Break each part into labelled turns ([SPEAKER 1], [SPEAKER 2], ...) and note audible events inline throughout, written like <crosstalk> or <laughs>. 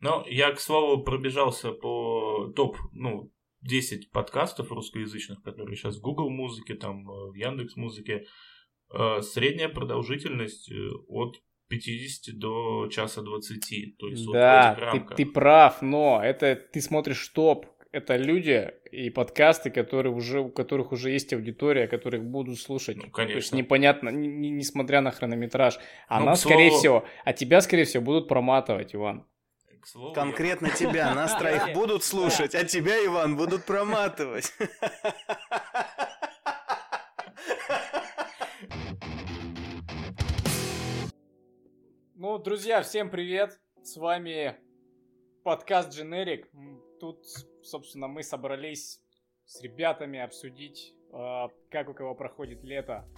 [SPEAKER 1] Но я, к слову, пробежался по топ, ну, 10 подкастов русскоязычных, которые сейчас в Google музыке, там, э, в Яндекс музыке. Э, средняя продолжительность э, от 50 до часа 20. То есть
[SPEAKER 2] да,
[SPEAKER 1] вот в этих
[SPEAKER 2] ты, ты прав, но это ты смотришь топ. Это люди и подкасты, которые уже, у которых уже есть аудитория, которых будут слушать.
[SPEAKER 1] Ну, конечно.
[SPEAKER 2] То есть непонятно, не, не, несмотря на хронометраж. А
[SPEAKER 1] Ну,
[SPEAKER 2] нас,
[SPEAKER 1] к слову-
[SPEAKER 2] скорее всего, а тебя, скорее всего, будут проматывать, Иван.
[SPEAKER 1] К слову,
[SPEAKER 3] Конкретно тебя, нас <laughs> троих будут слушать, а тебя, Иван, будут проматывать.
[SPEAKER 2] Ну, друзья, всем привет! С вами подкаст Generic. Тут, собственно, мы собрались с ребятами обсудить, а, как у кого проходит лето.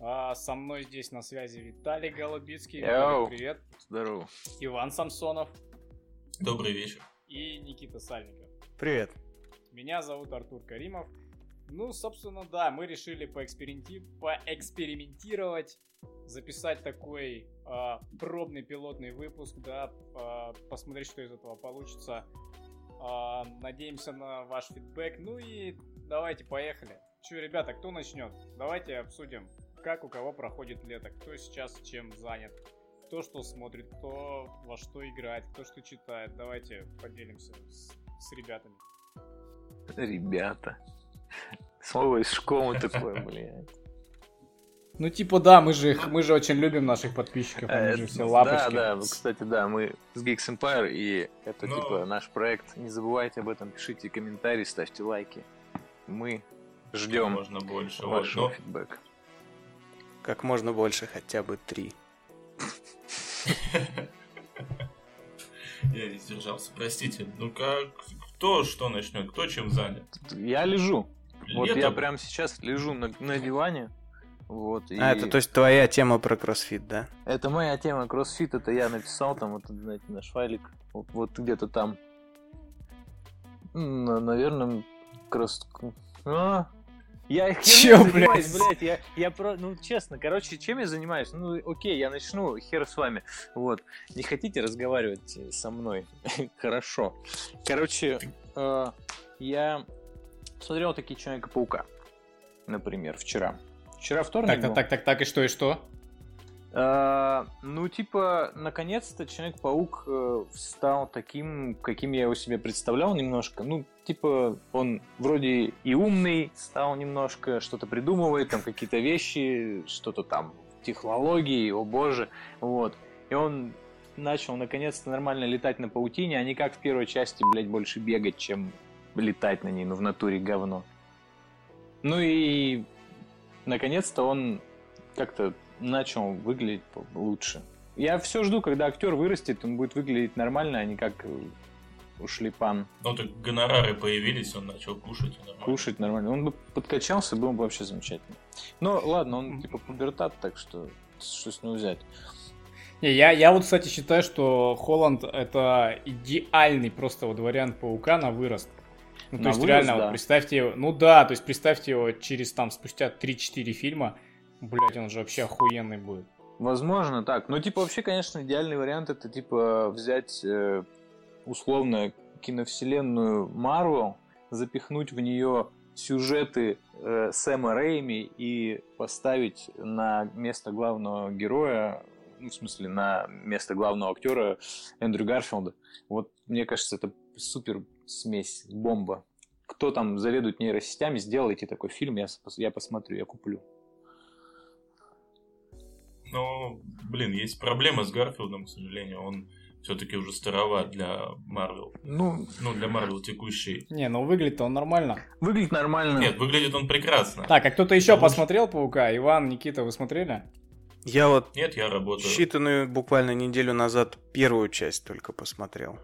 [SPEAKER 2] А, Со мной здесь на связи Виталий Голубицкий.
[SPEAKER 4] Йоу.
[SPEAKER 2] Привет.
[SPEAKER 4] Здорово.
[SPEAKER 2] Иван Самсонов
[SPEAKER 1] я- Добрый вечер.
[SPEAKER 2] и Никита Сальников.
[SPEAKER 3] Привет.
[SPEAKER 2] Меня зовут Артур Каримов. Ну, собственно, да, мы решили поэксперименти- поэкспериментировать, записать такой а, пробный пилотный выпуск, да, а, посмотреть, что из этого получится. А, надеемся на ваш фидбэк. Ну и давайте, поехали. Че, ребята, кто начнет? Давайте обсудим, как у кого проходит лето, кто сейчас чем занят, кто что смотрит, кто во что играет, кто что читает. Давайте поделимся с, с ребятами.
[SPEAKER 4] Ребята. Слово из школы такое, блядь.
[SPEAKER 2] Ну, типа, да, мы же их, мы же очень любим наших подписчиков, они
[SPEAKER 4] Э,
[SPEAKER 2] же все
[SPEAKER 4] Да,
[SPEAKER 2] лапочки.
[SPEAKER 4] да, кстати, да, мы с Geeks Empire, и это
[SPEAKER 1] Ну.
[SPEAKER 4] типа наш проект. Не забывайте об этом, пишите комментарии, ставьте лайки. Мы
[SPEAKER 1] Как
[SPEAKER 4] ждем
[SPEAKER 1] можно больше.
[SPEAKER 4] Вашего
[SPEAKER 1] но
[SPEAKER 4] фидбэка.
[SPEAKER 3] Как можно больше, хотя бы три. <laughs>
[SPEAKER 1] я не сдержался, простите. Ну как, кто что начнет, кто чем занят?
[SPEAKER 4] Я лежу. Вот я прямо сейчас лежу на, на диване. Вот, и
[SPEAKER 3] А, это то есть твоя тема про кроссфит, да?
[SPEAKER 4] Это моя тема кроссфит, это я написал там, вот, знаете, наш файлик, вот, вот где-то там. Наверное, кросс... А, я их херней занимаюсь,
[SPEAKER 2] блядь?
[SPEAKER 4] блядь, я, я про... Ну, честно, короче, чем я занимаюсь? Ну, окей, я начну, хер с вами. Вот. Не хотите разговаривать со мной? <laughs> Хорошо. Короче, э, я смотрел такие Человека-паука, например, вчера. Вчера вторник
[SPEAKER 2] так,
[SPEAKER 4] был.
[SPEAKER 2] так, так, так, и что, и что?
[SPEAKER 4] А, ну, типа, наконец-то Человек-паук э, стал таким, каким я его себе представлял немножко. Ну, типа, он вроде и умный стал немножко, что-то придумывает, там какие-то вещи, что-то там, технологии, о боже, вот. И он начал наконец-то нормально летать на паутине, а не как в первой части, блядь, больше бегать, чем летать на ней, ну, в натуре говно. Ну и наконец-то он как-то начал выглядеть по- лучше. Я все жду, когда актер вырастет, он будет выглядеть нормально, а не как э, ушлепан.
[SPEAKER 1] Ну так гонорары появились, он начал кушать. нормально.
[SPEAKER 4] Кушать нормально. Он бы подкачался, было бы вообще замечательно. Но ладно, он типа пубертат, так что что с него взять.
[SPEAKER 2] Не, я, я вот, кстати, считаю, что Холланд это идеальный просто вот вариант паука на вырост. Ну, то
[SPEAKER 4] На
[SPEAKER 2] есть
[SPEAKER 4] вырост,
[SPEAKER 2] реально,
[SPEAKER 4] да.
[SPEAKER 2] вот представьте его, ну да, то есть представьте его через там спустя 3-4 фильма, блять, он же вообще охуенный будет.
[SPEAKER 4] Возможно, так. Но типа вообще, конечно, идеальный вариант это типа взять э, условно киновселенную Марвел, запихнуть в нее сюжеты э, Сэма Рэйми и поставить на место главного героя, ну, в смысле, на место главного актера Эндрю Гарфилда. Вот, мне кажется, это супер смесь, бомба. Кто там заведует нейросетями, сделайте такой фильм, я, я посмотрю, я куплю.
[SPEAKER 1] Ну, блин, есть проблема с Гарфилдом, к сожалению. Он все-таки уже староват для Марвел.
[SPEAKER 4] Ну,
[SPEAKER 1] Ну, для Марвел текущей.
[SPEAKER 2] Не, ну выглядит он нормально.
[SPEAKER 4] выглядит нормально.
[SPEAKER 1] Нет, выглядит он прекрасно.
[SPEAKER 2] Так, а кто-то еще
[SPEAKER 1] Лучше.
[SPEAKER 2] посмотрел Паука? Иван, Никита, вы смотрели?
[SPEAKER 3] Я вот
[SPEAKER 1] Нет, я работаю.
[SPEAKER 3] считанную буквально неделю назад первую часть только посмотрел.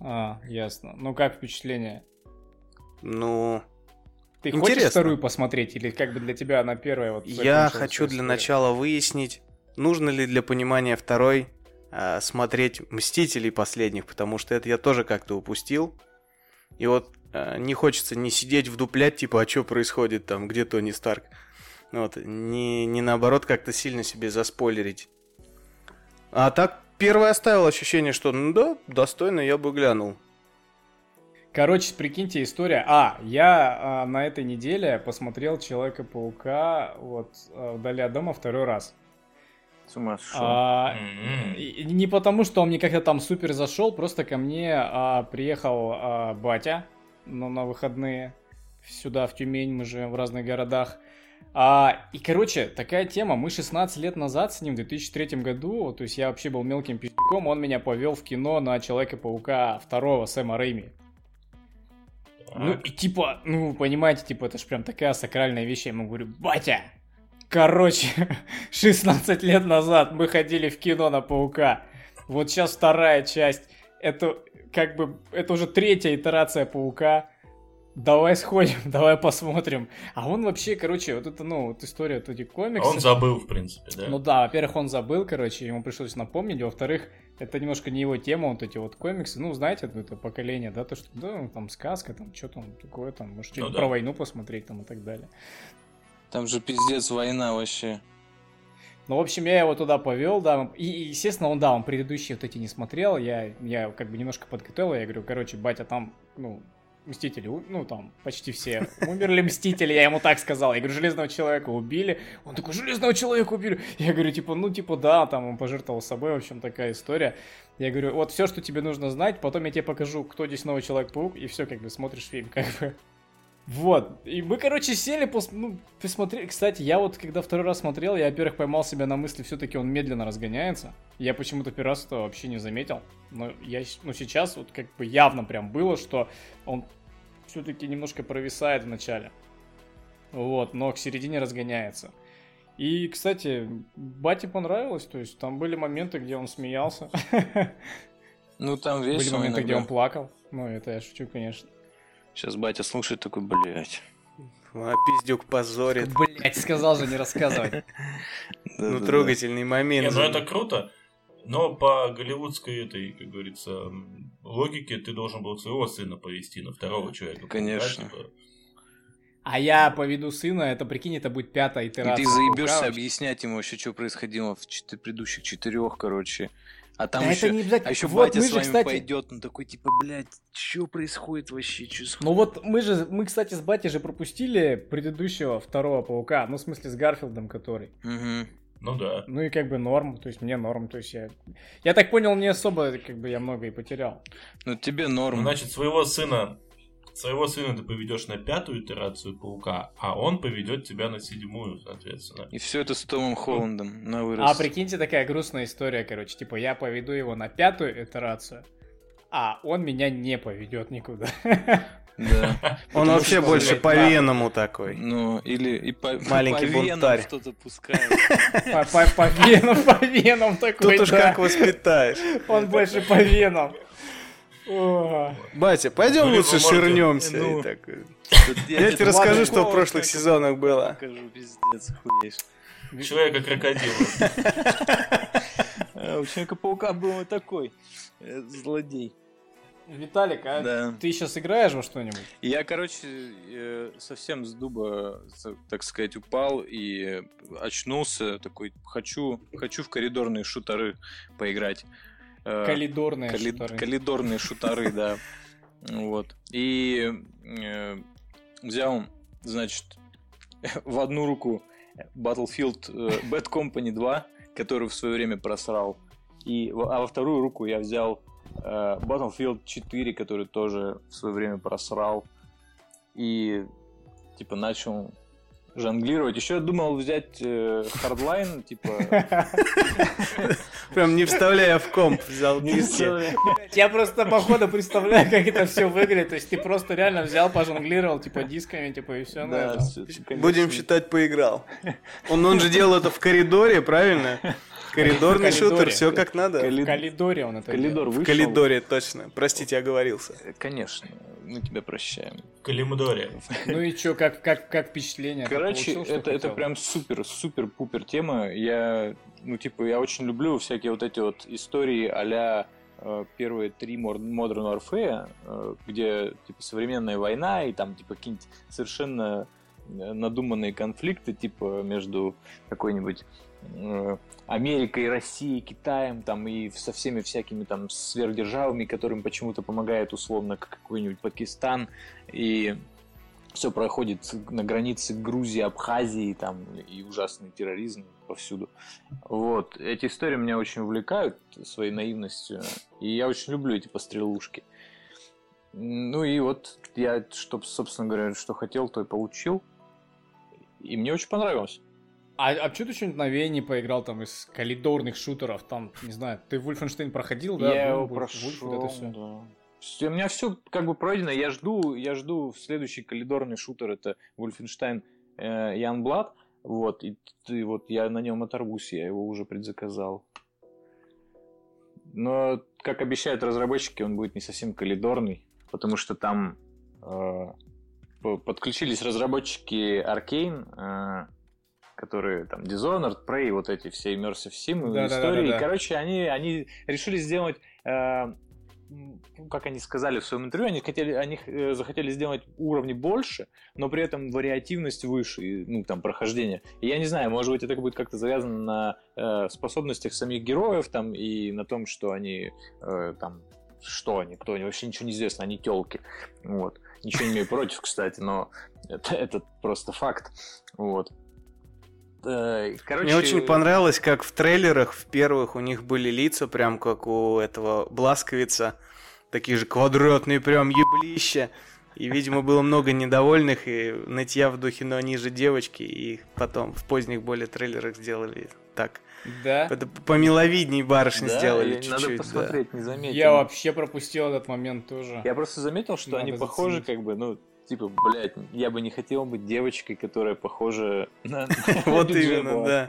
[SPEAKER 2] А, ясно. Ну как впечатление?
[SPEAKER 3] Ну,
[SPEAKER 2] Ты
[SPEAKER 3] Интересно.
[SPEAKER 2] хочешь вторую посмотреть или как бы для тебя она первая вот
[SPEAKER 3] я хочу для
[SPEAKER 2] историю?
[SPEAKER 3] начала выяснить, нужно ли для понимания второй а, смотреть «Мстителей» последних, потому что это я тоже как-то упустил. И вот а, не хочется не сидеть вдуплять, типа, а что происходит там, где Тони Старк. Вот, не, не наоборот как-то сильно себе заспойлерить. А так, первое оставил ощущение, что ну да, достойно, я бы глянул.
[SPEAKER 2] Короче, прикиньте, история. А, я а, на этой неделе посмотрел Человека-паука вот а, вдали от дома второй раз.
[SPEAKER 4] С ума сошел.
[SPEAKER 2] А,
[SPEAKER 1] М-м.
[SPEAKER 2] не потому, что он мне как-то там супер зашел, просто ко мне а, приехал а, батя ну, на выходные сюда, в Тюмень, мы живем в разных городах. А, и, короче, такая тема, мы 16 лет назад с ним, в 2003 году, то есть я вообще был мелким пиздюком, он меня повел в кино на Человека-паука второго Сэма Рэйми. Ну, и типа, ну, понимаете, типа, это ж прям такая сакральная вещь. Я ему говорю, батя, короче, <laughs> 16 лет назад мы ходили в кино на Паука. Вот сейчас вторая часть. Это как бы, это уже третья итерация Паука. Давай сходим, <laughs> давай посмотрим. А он вообще, короче, вот это, ну, вот история, вот эти комиксы.
[SPEAKER 1] Он забыл, в принципе, да?
[SPEAKER 2] Ну да, во-первых, он забыл, короче, ему пришлось напомнить, во-вторых, это немножко не его тема, вот эти вот комиксы, ну, знаете, это поколение, да, то, что, да, ну, там сказка, там, что там такое, там, может,
[SPEAKER 1] Ну да.
[SPEAKER 2] про войну посмотреть, там, и так далее.
[SPEAKER 4] Там же пиздец война вообще.
[SPEAKER 2] Ну, в общем, я его туда повел, да, и, естественно, он, да, он предыдущие вот эти не смотрел, я, я как бы немножко подготовил, я говорю, короче, батя, там, ну, Мстители, ну, там, почти все умерли Мстители, я ему так сказал. Я говорю, Железного Человека убили. Он такой, Железного Человека убили. Я говорю, типа, ну, типа, да, там, он пожертвовал собой, в общем, такая история. Я говорю, вот все, что тебе нужно знать, потом я тебе покажу, кто здесь новый Человек-паук, и все, как бы, смотришь фильм, как бы. Вот. И мы, короче, сели, пос... ну, посмотрели. Кстати, я вот, когда второй раз смотрел, я, во-первых, поймал себя на мысли, все-таки он медленно разгоняется. Я почему-то первый раз этого вообще не заметил. Но я, ну, сейчас вот как бы явно прям было, что он все-таки немножко провисает в начале. Вот, но к середине разгоняется. И, кстати, бате понравилось, то есть там были моменты, где он смеялся.
[SPEAKER 4] Ну там
[SPEAKER 2] Были
[SPEAKER 4] весело
[SPEAKER 2] моменты, где
[SPEAKER 4] иногда.
[SPEAKER 2] он плакал. Ну, это я шучу, конечно.
[SPEAKER 4] Сейчас батя слушает такой, блядь.
[SPEAKER 3] А, пиздюк позорит.
[SPEAKER 2] Блять, сказал же не рассказывать. <laughs>
[SPEAKER 3] Ну, трогательный момент.
[SPEAKER 1] ну это круто, но по голливудской этой, как говорится, логике ты должен был своего сына повести на второго человека.
[SPEAKER 4] Конечно.
[SPEAKER 1] Типа,
[SPEAKER 2] А я поведу сына, это, прикинь, это будет пятая
[SPEAKER 4] И
[SPEAKER 2] итерация.
[SPEAKER 4] ты заебешься объяснять ему вообще, что происходило в предыдущих четырех, короче. А там
[SPEAKER 2] Да
[SPEAKER 4] еще,
[SPEAKER 2] это не обязательно.
[SPEAKER 4] а еще
[SPEAKER 2] Вот
[SPEAKER 4] батя
[SPEAKER 2] мы
[SPEAKER 4] с
[SPEAKER 2] же,
[SPEAKER 4] вами
[SPEAKER 2] кстати,
[SPEAKER 4] пойдет, он такой, типа, блядь, что происходит вообще? Чё с-
[SPEAKER 2] Ну вот мы же, мы, кстати, с батей же пропустили предыдущего второго паука, ну, в смысле, с Гарфилдом, который.
[SPEAKER 4] Мгм.
[SPEAKER 1] Ну да.
[SPEAKER 2] Ну и как бы норм, то есть мне норм, то есть я... Я так понял, не особо, как бы, я много и потерял.
[SPEAKER 4] Ну тебе
[SPEAKER 1] Ну,
[SPEAKER 4] норм.
[SPEAKER 1] значит, своего сына, своего сына ты поведешь на пятую итерацию паука, а он поведет тебя на седьмую, соответственно.
[SPEAKER 4] И все это с Томом Холландом на вырост.
[SPEAKER 2] А прикиньте, такая грустная история, короче, типа, я поведу его на пятую итерацию, а он меня не поведет никуда.
[SPEAKER 4] Да. <laughs>
[SPEAKER 3] Он вообще больше по веному такой.
[SPEAKER 4] Ну, или и по,
[SPEAKER 3] Маленький бунтарь.
[SPEAKER 4] что-то пускает.
[SPEAKER 2] По, венам, по венам такой,
[SPEAKER 3] Тут уж как воспитаешь.
[SPEAKER 2] Он больше по венам.
[SPEAKER 3] Батя, пойдем
[SPEAKER 1] Ну,
[SPEAKER 3] лучше ширнемся.
[SPEAKER 4] ну,
[SPEAKER 3] И так, Я тебе расскажу, что в прошлых сезонах было.
[SPEAKER 4] Покажу, пиздец, хуеешь.
[SPEAKER 1] Человека-крокодила.
[SPEAKER 4] А, У Человека-паука был вот такой э, злодей.
[SPEAKER 2] Виталик, а
[SPEAKER 4] Да.
[SPEAKER 2] ты сейчас играешь во что-нибудь?
[SPEAKER 4] Я, короче, э, совсем с дуба, так сказать, упал и очнулся. Такой, хочу, хочу в коридорные шутеры поиграть. Э,
[SPEAKER 2] Калидорные
[SPEAKER 4] Кали-
[SPEAKER 2] шутеры.
[SPEAKER 4] Коридорные шутеры, да. Вот. И э, взял, значит, в одну руку Battlefield э, Bad Company 2, который в свое время просрал. И, а во вторую руку я взял э, Battlefield 4, который тоже в свое время просрал. И типа начал жонглировать. Еще я думал взять э, Hardline, типа...
[SPEAKER 3] Прям не вставляя в комп, взял диски.
[SPEAKER 2] Я просто по ходу представляю, как это все выглядит. То есть ты просто реально взял, пожонглировал, типа, дисками, типа, и все на
[SPEAKER 4] Да.
[SPEAKER 3] Будем считать, поиграл. Он, он же делал это в коридоре, правильно? Коридорный
[SPEAKER 2] коридоре.
[SPEAKER 3] шутер, все как надо.
[SPEAKER 2] В Калидоре он это
[SPEAKER 4] Коридор.
[SPEAKER 3] В
[SPEAKER 4] вышел.
[SPEAKER 3] коридоре, точно. Простите, оговорился.
[SPEAKER 4] Э, Конечно, мы тебя прощаем.
[SPEAKER 1] В Калимдоре.
[SPEAKER 2] Ну и что, как, как, как впечатление?
[SPEAKER 4] Короче,
[SPEAKER 2] получил, что
[SPEAKER 4] это, это прям супер, супер пупер тема. Я, ну, типа, я очень люблю всякие вот эти вот истории а первые три Modern Warfare, э, где, типа, современная война и там, типа, какие-нибудь совершенно надуманные конфликты, типа, между какой-нибудь Америкой, Россией, Китаем, там, и со всеми всякими там сверхдержавами, которым почему-то помогает условно какой-нибудь Пакистан, и все проходит на границе Грузии, Абхазии, там, и ужасный терроризм повсюду. Вот. Эти истории меня очень увлекают своей наивностью, и я очень люблю эти пострелушки. Ну и вот я, что, собственно говоря, что хотел, то и получил. И мне очень понравилось.
[SPEAKER 2] А, а что ты что-нибудь новее поиграл там из коридорных шутеров? Там, не знаю, ты Wolfenstein проходил, да?
[SPEAKER 4] Я его прошел,
[SPEAKER 2] вот это всё.
[SPEAKER 4] да. Всё, У меня все как бы пройдено. Я жду, я жду следующий коридорный шутер. Это Wolfenstein э, Youngblood. Вот, и ты, вот я на нем оторвусь, я его уже предзаказал. Но, как обещают разработчики, он будет не совсем коридорный, потому что там э, по- подключились разработчики Arkane, э, которые там Dishonored, Prey, вот эти все Immersive Sim
[SPEAKER 2] Да-да-да-да-да.
[SPEAKER 4] истории. И, короче, они, они решили сделать э, как они сказали в своем интервью, они хотели, они э, захотели сделать уровни больше, но при этом вариативность выше, и, ну, там, прохождение. И я не знаю, может быть, это будет как-то завязано на э, способностях самих героев, там, и на том, что они, э, там, что они, кто они, вообще ничего не известно, они телки, вот. Ничего не имею против, кстати, но это, это просто факт, вот. Э, Короче,
[SPEAKER 3] Мне очень понравилось, как в трейлерах в первых у них были лица, прям как у этого Бласковица, такие же квадратные прям еблища. И, видимо, было много недовольных и нытья в духе, но они же девочки, и потом в поздних более трейлерах сделали так.
[SPEAKER 2] Да?
[SPEAKER 3] Это помиловидней барышни
[SPEAKER 4] да,
[SPEAKER 3] сделали чуть-чуть.
[SPEAKER 4] Надо
[SPEAKER 3] да.
[SPEAKER 4] посмотреть, не заметил.
[SPEAKER 2] Я вообще пропустил этот момент тоже.
[SPEAKER 4] Я просто заметил, что
[SPEAKER 2] Надо
[SPEAKER 4] они похожи,
[SPEAKER 2] заценить.
[SPEAKER 4] как бы, ну, типа, блядь, я бы не хотел быть девочкой, которая похожа <laughs> <laughs> на
[SPEAKER 3] Вот именно, да.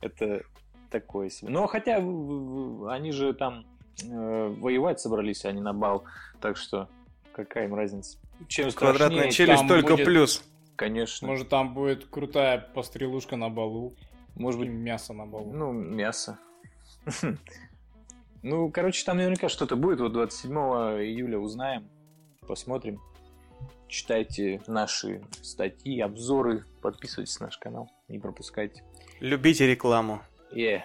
[SPEAKER 4] Это такое себе. Но хотя они же там э, воевать собрались, а не на бал. Так что какая им разница? Чем
[SPEAKER 3] Квадратная челюсть только плюс.
[SPEAKER 4] Конечно. Может,
[SPEAKER 2] Может, там будет крутая пострелушка на балу.
[SPEAKER 4] быть,
[SPEAKER 2] и мясо на балу.
[SPEAKER 4] ну, мясо. <laughs> Ну, короче, там наверняка что-то будет. Вот 27 июля узнаем. Посмотрим. Читайте наши статьи, обзоры. Подписывайтесь на наш канал. Не пропускайте.
[SPEAKER 3] Любите рекламу.
[SPEAKER 4] Yeah.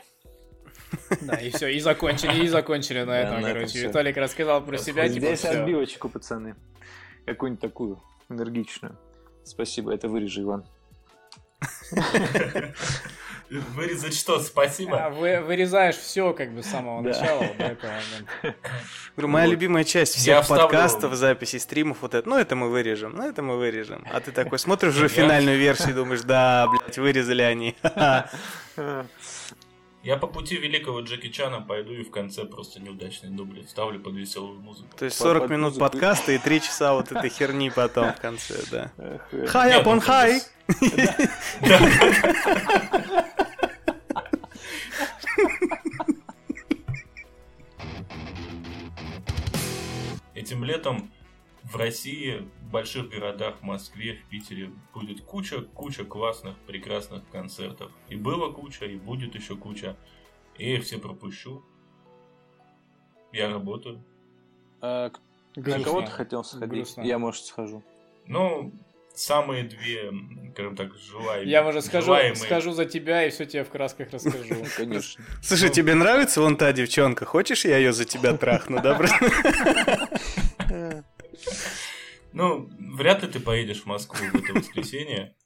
[SPEAKER 2] Да, и все, и закончили, и закончили на этом, короче. Виталик рассказал про себя, типа,
[SPEAKER 4] Здесь отбивочку, пацаны. Какую-нибудь такую энергичную. Спасибо, это вырежи, Иван. <laughs>
[SPEAKER 1] Вырезать что? Спасибо.
[SPEAKER 2] А, вы- вырезаешь все как бы с самого начала до этого момента.
[SPEAKER 3] Говорю, моя любимая часть всех подкастов, записей, стримов, вот это, ну это мы вырежем, ну это мы вырежем. А ты такой смотришь уже финальную версию и думаешь, да, блядь, вырезали они. <laughs>
[SPEAKER 1] Я по пути великого Джеки Чана пойду и в конце просто неудачный дубль вставлю под веселую музыку.
[SPEAKER 3] То есть
[SPEAKER 4] Под-
[SPEAKER 3] 40
[SPEAKER 4] под
[SPEAKER 3] минут
[SPEAKER 4] музыку.
[SPEAKER 3] подкаста и 3 часа вот этой херни потом в конце, да.
[SPEAKER 4] Эх, э.
[SPEAKER 3] Хай
[SPEAKER 1] Этим летом в России, в больших городах, в Москве, в Питере будет куча-куча классных, прекрасных концертов. И было куча, и будет еще куча. И я их все пропущу. Я работаю.
[SPEAKER 4] А, На кого ты хотел сходить?
[SPEAKER 2] Грустно.
[SPEAKER 4] Я, может, схожу.
[SPEAKER 1] Ну, самые две, скажем так, желаемые.
[SPEAKER 2] Я уже скажу,
[SPEAKER 1] желаемые.
[SPEAKER 2] скажу за тебя и все тебе в красках расскажу. <laughs>
[SPEAKER 4] Конечно.
[SPEAKER 3] Слушай, тебе нравится вон та девчонка? Хочешь, я ее за тебя трахну, да, брат? <laughs>
[SPEAKER 1] Ну, вряд ли ты поедешь в Москву в это воскресенье,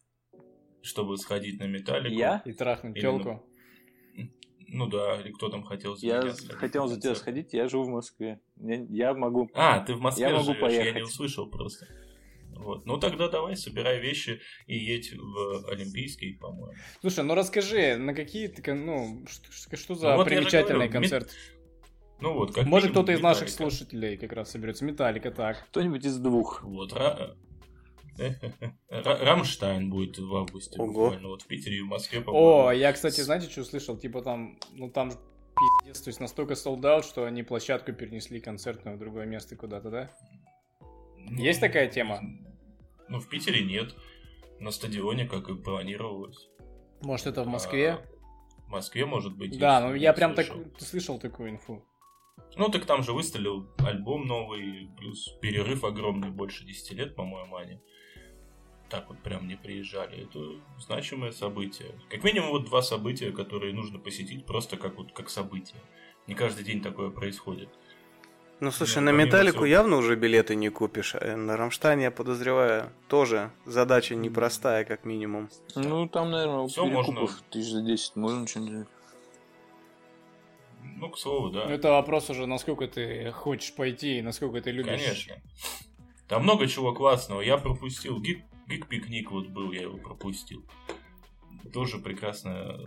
[SPEAKER 1] чтобы сходить на металлику.
[SPEAKER 4] Я?
[SPEAKER 2] И трахнуть телку.
[SPEAKER 1] Ну да, или кто там хотел за
[SPEAKER 4] Я
[SPEAKER 1] меня сходить
[SPEAKER 4] хотел за тебя сходить, я живу в Москве. Я, я могу.
[SPEAKER 1] А, ты в Москве
[SPEAKER 4] Я могу
[SPEAKER 1] живешь, я не
[SPEAKER 4] поехать.
[SPEAKER 1] услышал просто. Вот. Ну тогда давай, собирай вещи и едь в Олимпийский, по-моему.
[SPEAKER 2] Слушай, ну расскажи, на какие ты, ну, что, что- за
[SPEAKER 1] Ну вот
[SPEAKER 2] примечательный
[SPEAKER 1] говорю,
[SPEAKER 2] концерт?
[SPEAKER 1] Ну вот, как
[SPEAKER 2] Может, кто-то из наших слушателей как раз соберется. Металлика, так.
[SPEAKER 4] Кто-нибудь из двух.
[SPEAKER 1] Вот, Ра- Рамштайн будет в августе
[SPEAKER 3] Ого.
[SPEAKER 1] буквально. Вот в Питере и в Москве,
[SPEAKER 2] О,
[SPEAKER 1] по-моему.
[SPEAKER 2] я, кстати, знаете, что услышал? Типа там, ну там пиздец, то есть настолько солдат, что они площадку перенесли концертную в другое место куда-то, да?
[SPEAKER 1] Ну,
[SPEAKER 2] есть такая тема?
[SPEAKER 1] Ну, в Питере нет. На стадионе, как и планировалось.
[SPEAKER 2] Может, это в Москве?
[SPEAKER 1] А, В Москве, может быть.
[SPEAKER 2] да, ну я прям так
[SPEAKER 1] слышал.
[SPEAKER 2] слышал такую инфу.
[SPEAKER 1] Ну, так там же выстрелил альбом новый, плюс перерыв огромный, больше 10 лет, по-моему, они. так вот прям не приезжали. Это значимое событие. Как минимум вот два события, которые нужно посетить просто как вот как событие. Не каждый день такое происходит.
[SPEAKER 3] Ну, слушай,
[SPEAKER 1] Ну,
[SPEAKER 3] на Металлику
[SPEAKER 1] всего-
[SPEAKER 3] явно уже билеты не купишь. а На Рамштайн, я подозреваю, тоже задача непростая, как минимум.
[SPEAKER 4] Ну, там, наверное,
[SPEAKER 1] Всё можно.
[SPEAKER 4] тысяч за 10 можно что-нибудь взять.
[SPEAKER 1] Ну, к слову, да.
[SPEAKER 2] Ну, Это вопрос уже, насколько ты хочешь пойти и насколько ты любишь.
[SPEAKER 1] Конечно. Там много чего классного. Я пропустил. Гик, Гик-пикник вот был, я его пропустил. Тоже прекрасно.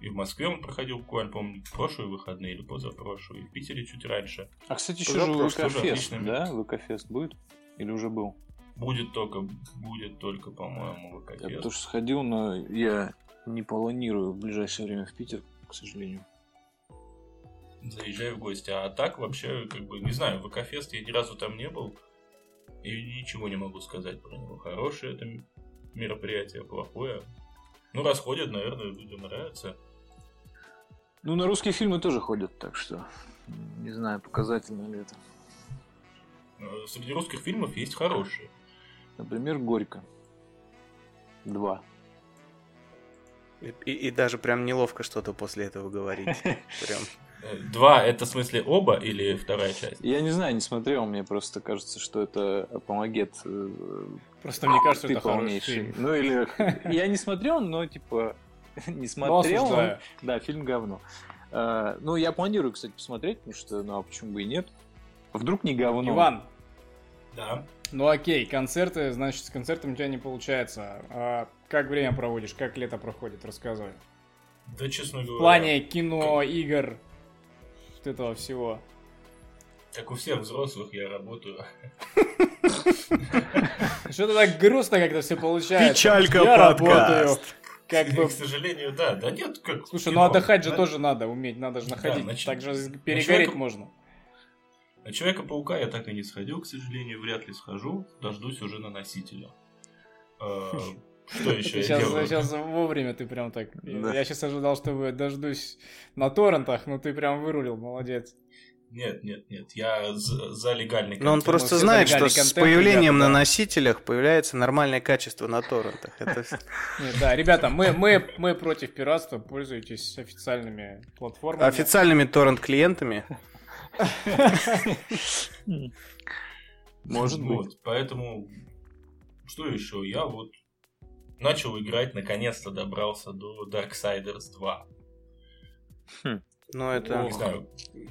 [SPEAKER 1] И в Москве он проходил буквально, помню, в прошлые выходные или позапрошлые. И в Питере чуть раньше.
[SPEAKER 4] А, кстати, еще же ВК-фест, да? ВК-фест будет? Или уже был?
[SPEAKER 1] Будет только, будет только, по-моему,
[SPEAKER 4] Я
[SPEAKER 1] ВК-фест.
[SPEAKER 4] тоже сходил, но я не планирую в ближайшее время в Питер, к сожалению.
[SPEAKER 1] Заезжай в гости. А так вообще, как бы, не знаю, ВК-фест я ни разу там не был. И ничего не могу сказать про него. Хорошее это мероприятие, плохое. Ну, расходят, наверное, людям нравится.
[SPEAKER 4] Ну, на русские фильмы тоже ходят, так что не знаю, показательно ли это.
[SPEAKER 1] Э, Среди русских фильмов есть хорошие.
[SPEAKER 4] Например, Горько. Два.
[SPEAKER 3] И, и- даже прям неловко что-то после этого говорить. <laughs> Прям.
[SPEAKER 1] Э, Два, это в смысле оба или вторая часть?
[SPEAKER 4] Я не знаю, не смотрел, мне просто кажется, что это апологет. э,
[SPEAKER 2] Просто мне кажется, это хороший
[SPEAKER 4] полнейший.
[SPEAKER 2] фильм.
[SPEAKER 4] Ну или <laughs> я не смотрел, но типа <laughs> не
[SPEAKER 2] Но
[SPEAKER 4] смотрел. он-. Да, фильм говно. Э, Ну, я планирую, кстати, посмотреть, потому что, ну, а почему бы и нет? Вдруг не говно.
[SPEAKER 2] Иван,
[SPEAKER 1] Да.
[SPEAKER 2] ну окей, концерты, значит, с концертом у тебя не получается. А как время проводишь, как лето проходит, рассказывай.
[SPEAKER 1] Да, честно говоря.
[SPEAKER 2] В плане кино, игр, вот этого всего.
[SPEAKER 1] Как у всех взрослых, я работаю. <laughs>
[SPEAKER 2] Что-то так грустно как-то все получается.
[SPEAKER 3] Печалька
[SPEAKER 2] Я работаю.
[SPEAKER 3] подкаст.
[SPEAKER 2] Как бы...
[SPEAKER 1] К сожалению, да. Да нет, как...
[SPEAKER 2] Слушай, ну отдыхать же тоже надо уметь, надо же находить. Так же
[SPEAKER 1] на
[SPEAKER 2] перегореть
[SPEAKER 1] человека-
[SPEAKER 2] можно.
[SPEAKER 1] На Человека-паука я так и не сходил, к сожалению, вряд ли схожу. Дождусь уже на носителя. Э, Что <laughs> еще
[SPEAKER 2] Ты
[SPEAKER 1] я
[SPEAKER 2] сейчас,
[SPEAKER 1] делаю?
[SPEAKER 2] сейчас вовремя ты прям так.
[SPEAKER 4] Да.
[SPEAKER 2] Я сейчас ожидал, что вы дождусь на торрентах, но ты прям вырулил, молодец.
[SPEAKER 1] Нет, нет, нет. Я за за легальный
[SPEAKER 3] Но он
[SPEAKER 1] контент.
[SPEAKER 3] просто
[SPEAKER 2] все
[SPEAKER 3] знает, что с
[SPEAKER 2] контент,
[SPEAKER 3] появлением
[SPEAKER 2] ребята,
[SPEAKER 3] на
[SPEAKER 2] да.
[SPEAKER 3] носителях появляется нормальное качество на торрентах.
[SPEAKER 2] Да, ребята, мы, мы, мы против пиратства, пользуйтесь официальными платформами.
[SPEAKER 3] официальными торрент-клиентами.
[SPEAKER 4] Может быть.
[SPEAKER 1] Вот, поэтому... Что еще? Я вот начал играть, наконец-то добрался до Darksiders 2.
[SPEAKER 3] Но это
[SPEAKER 1] Не знаю,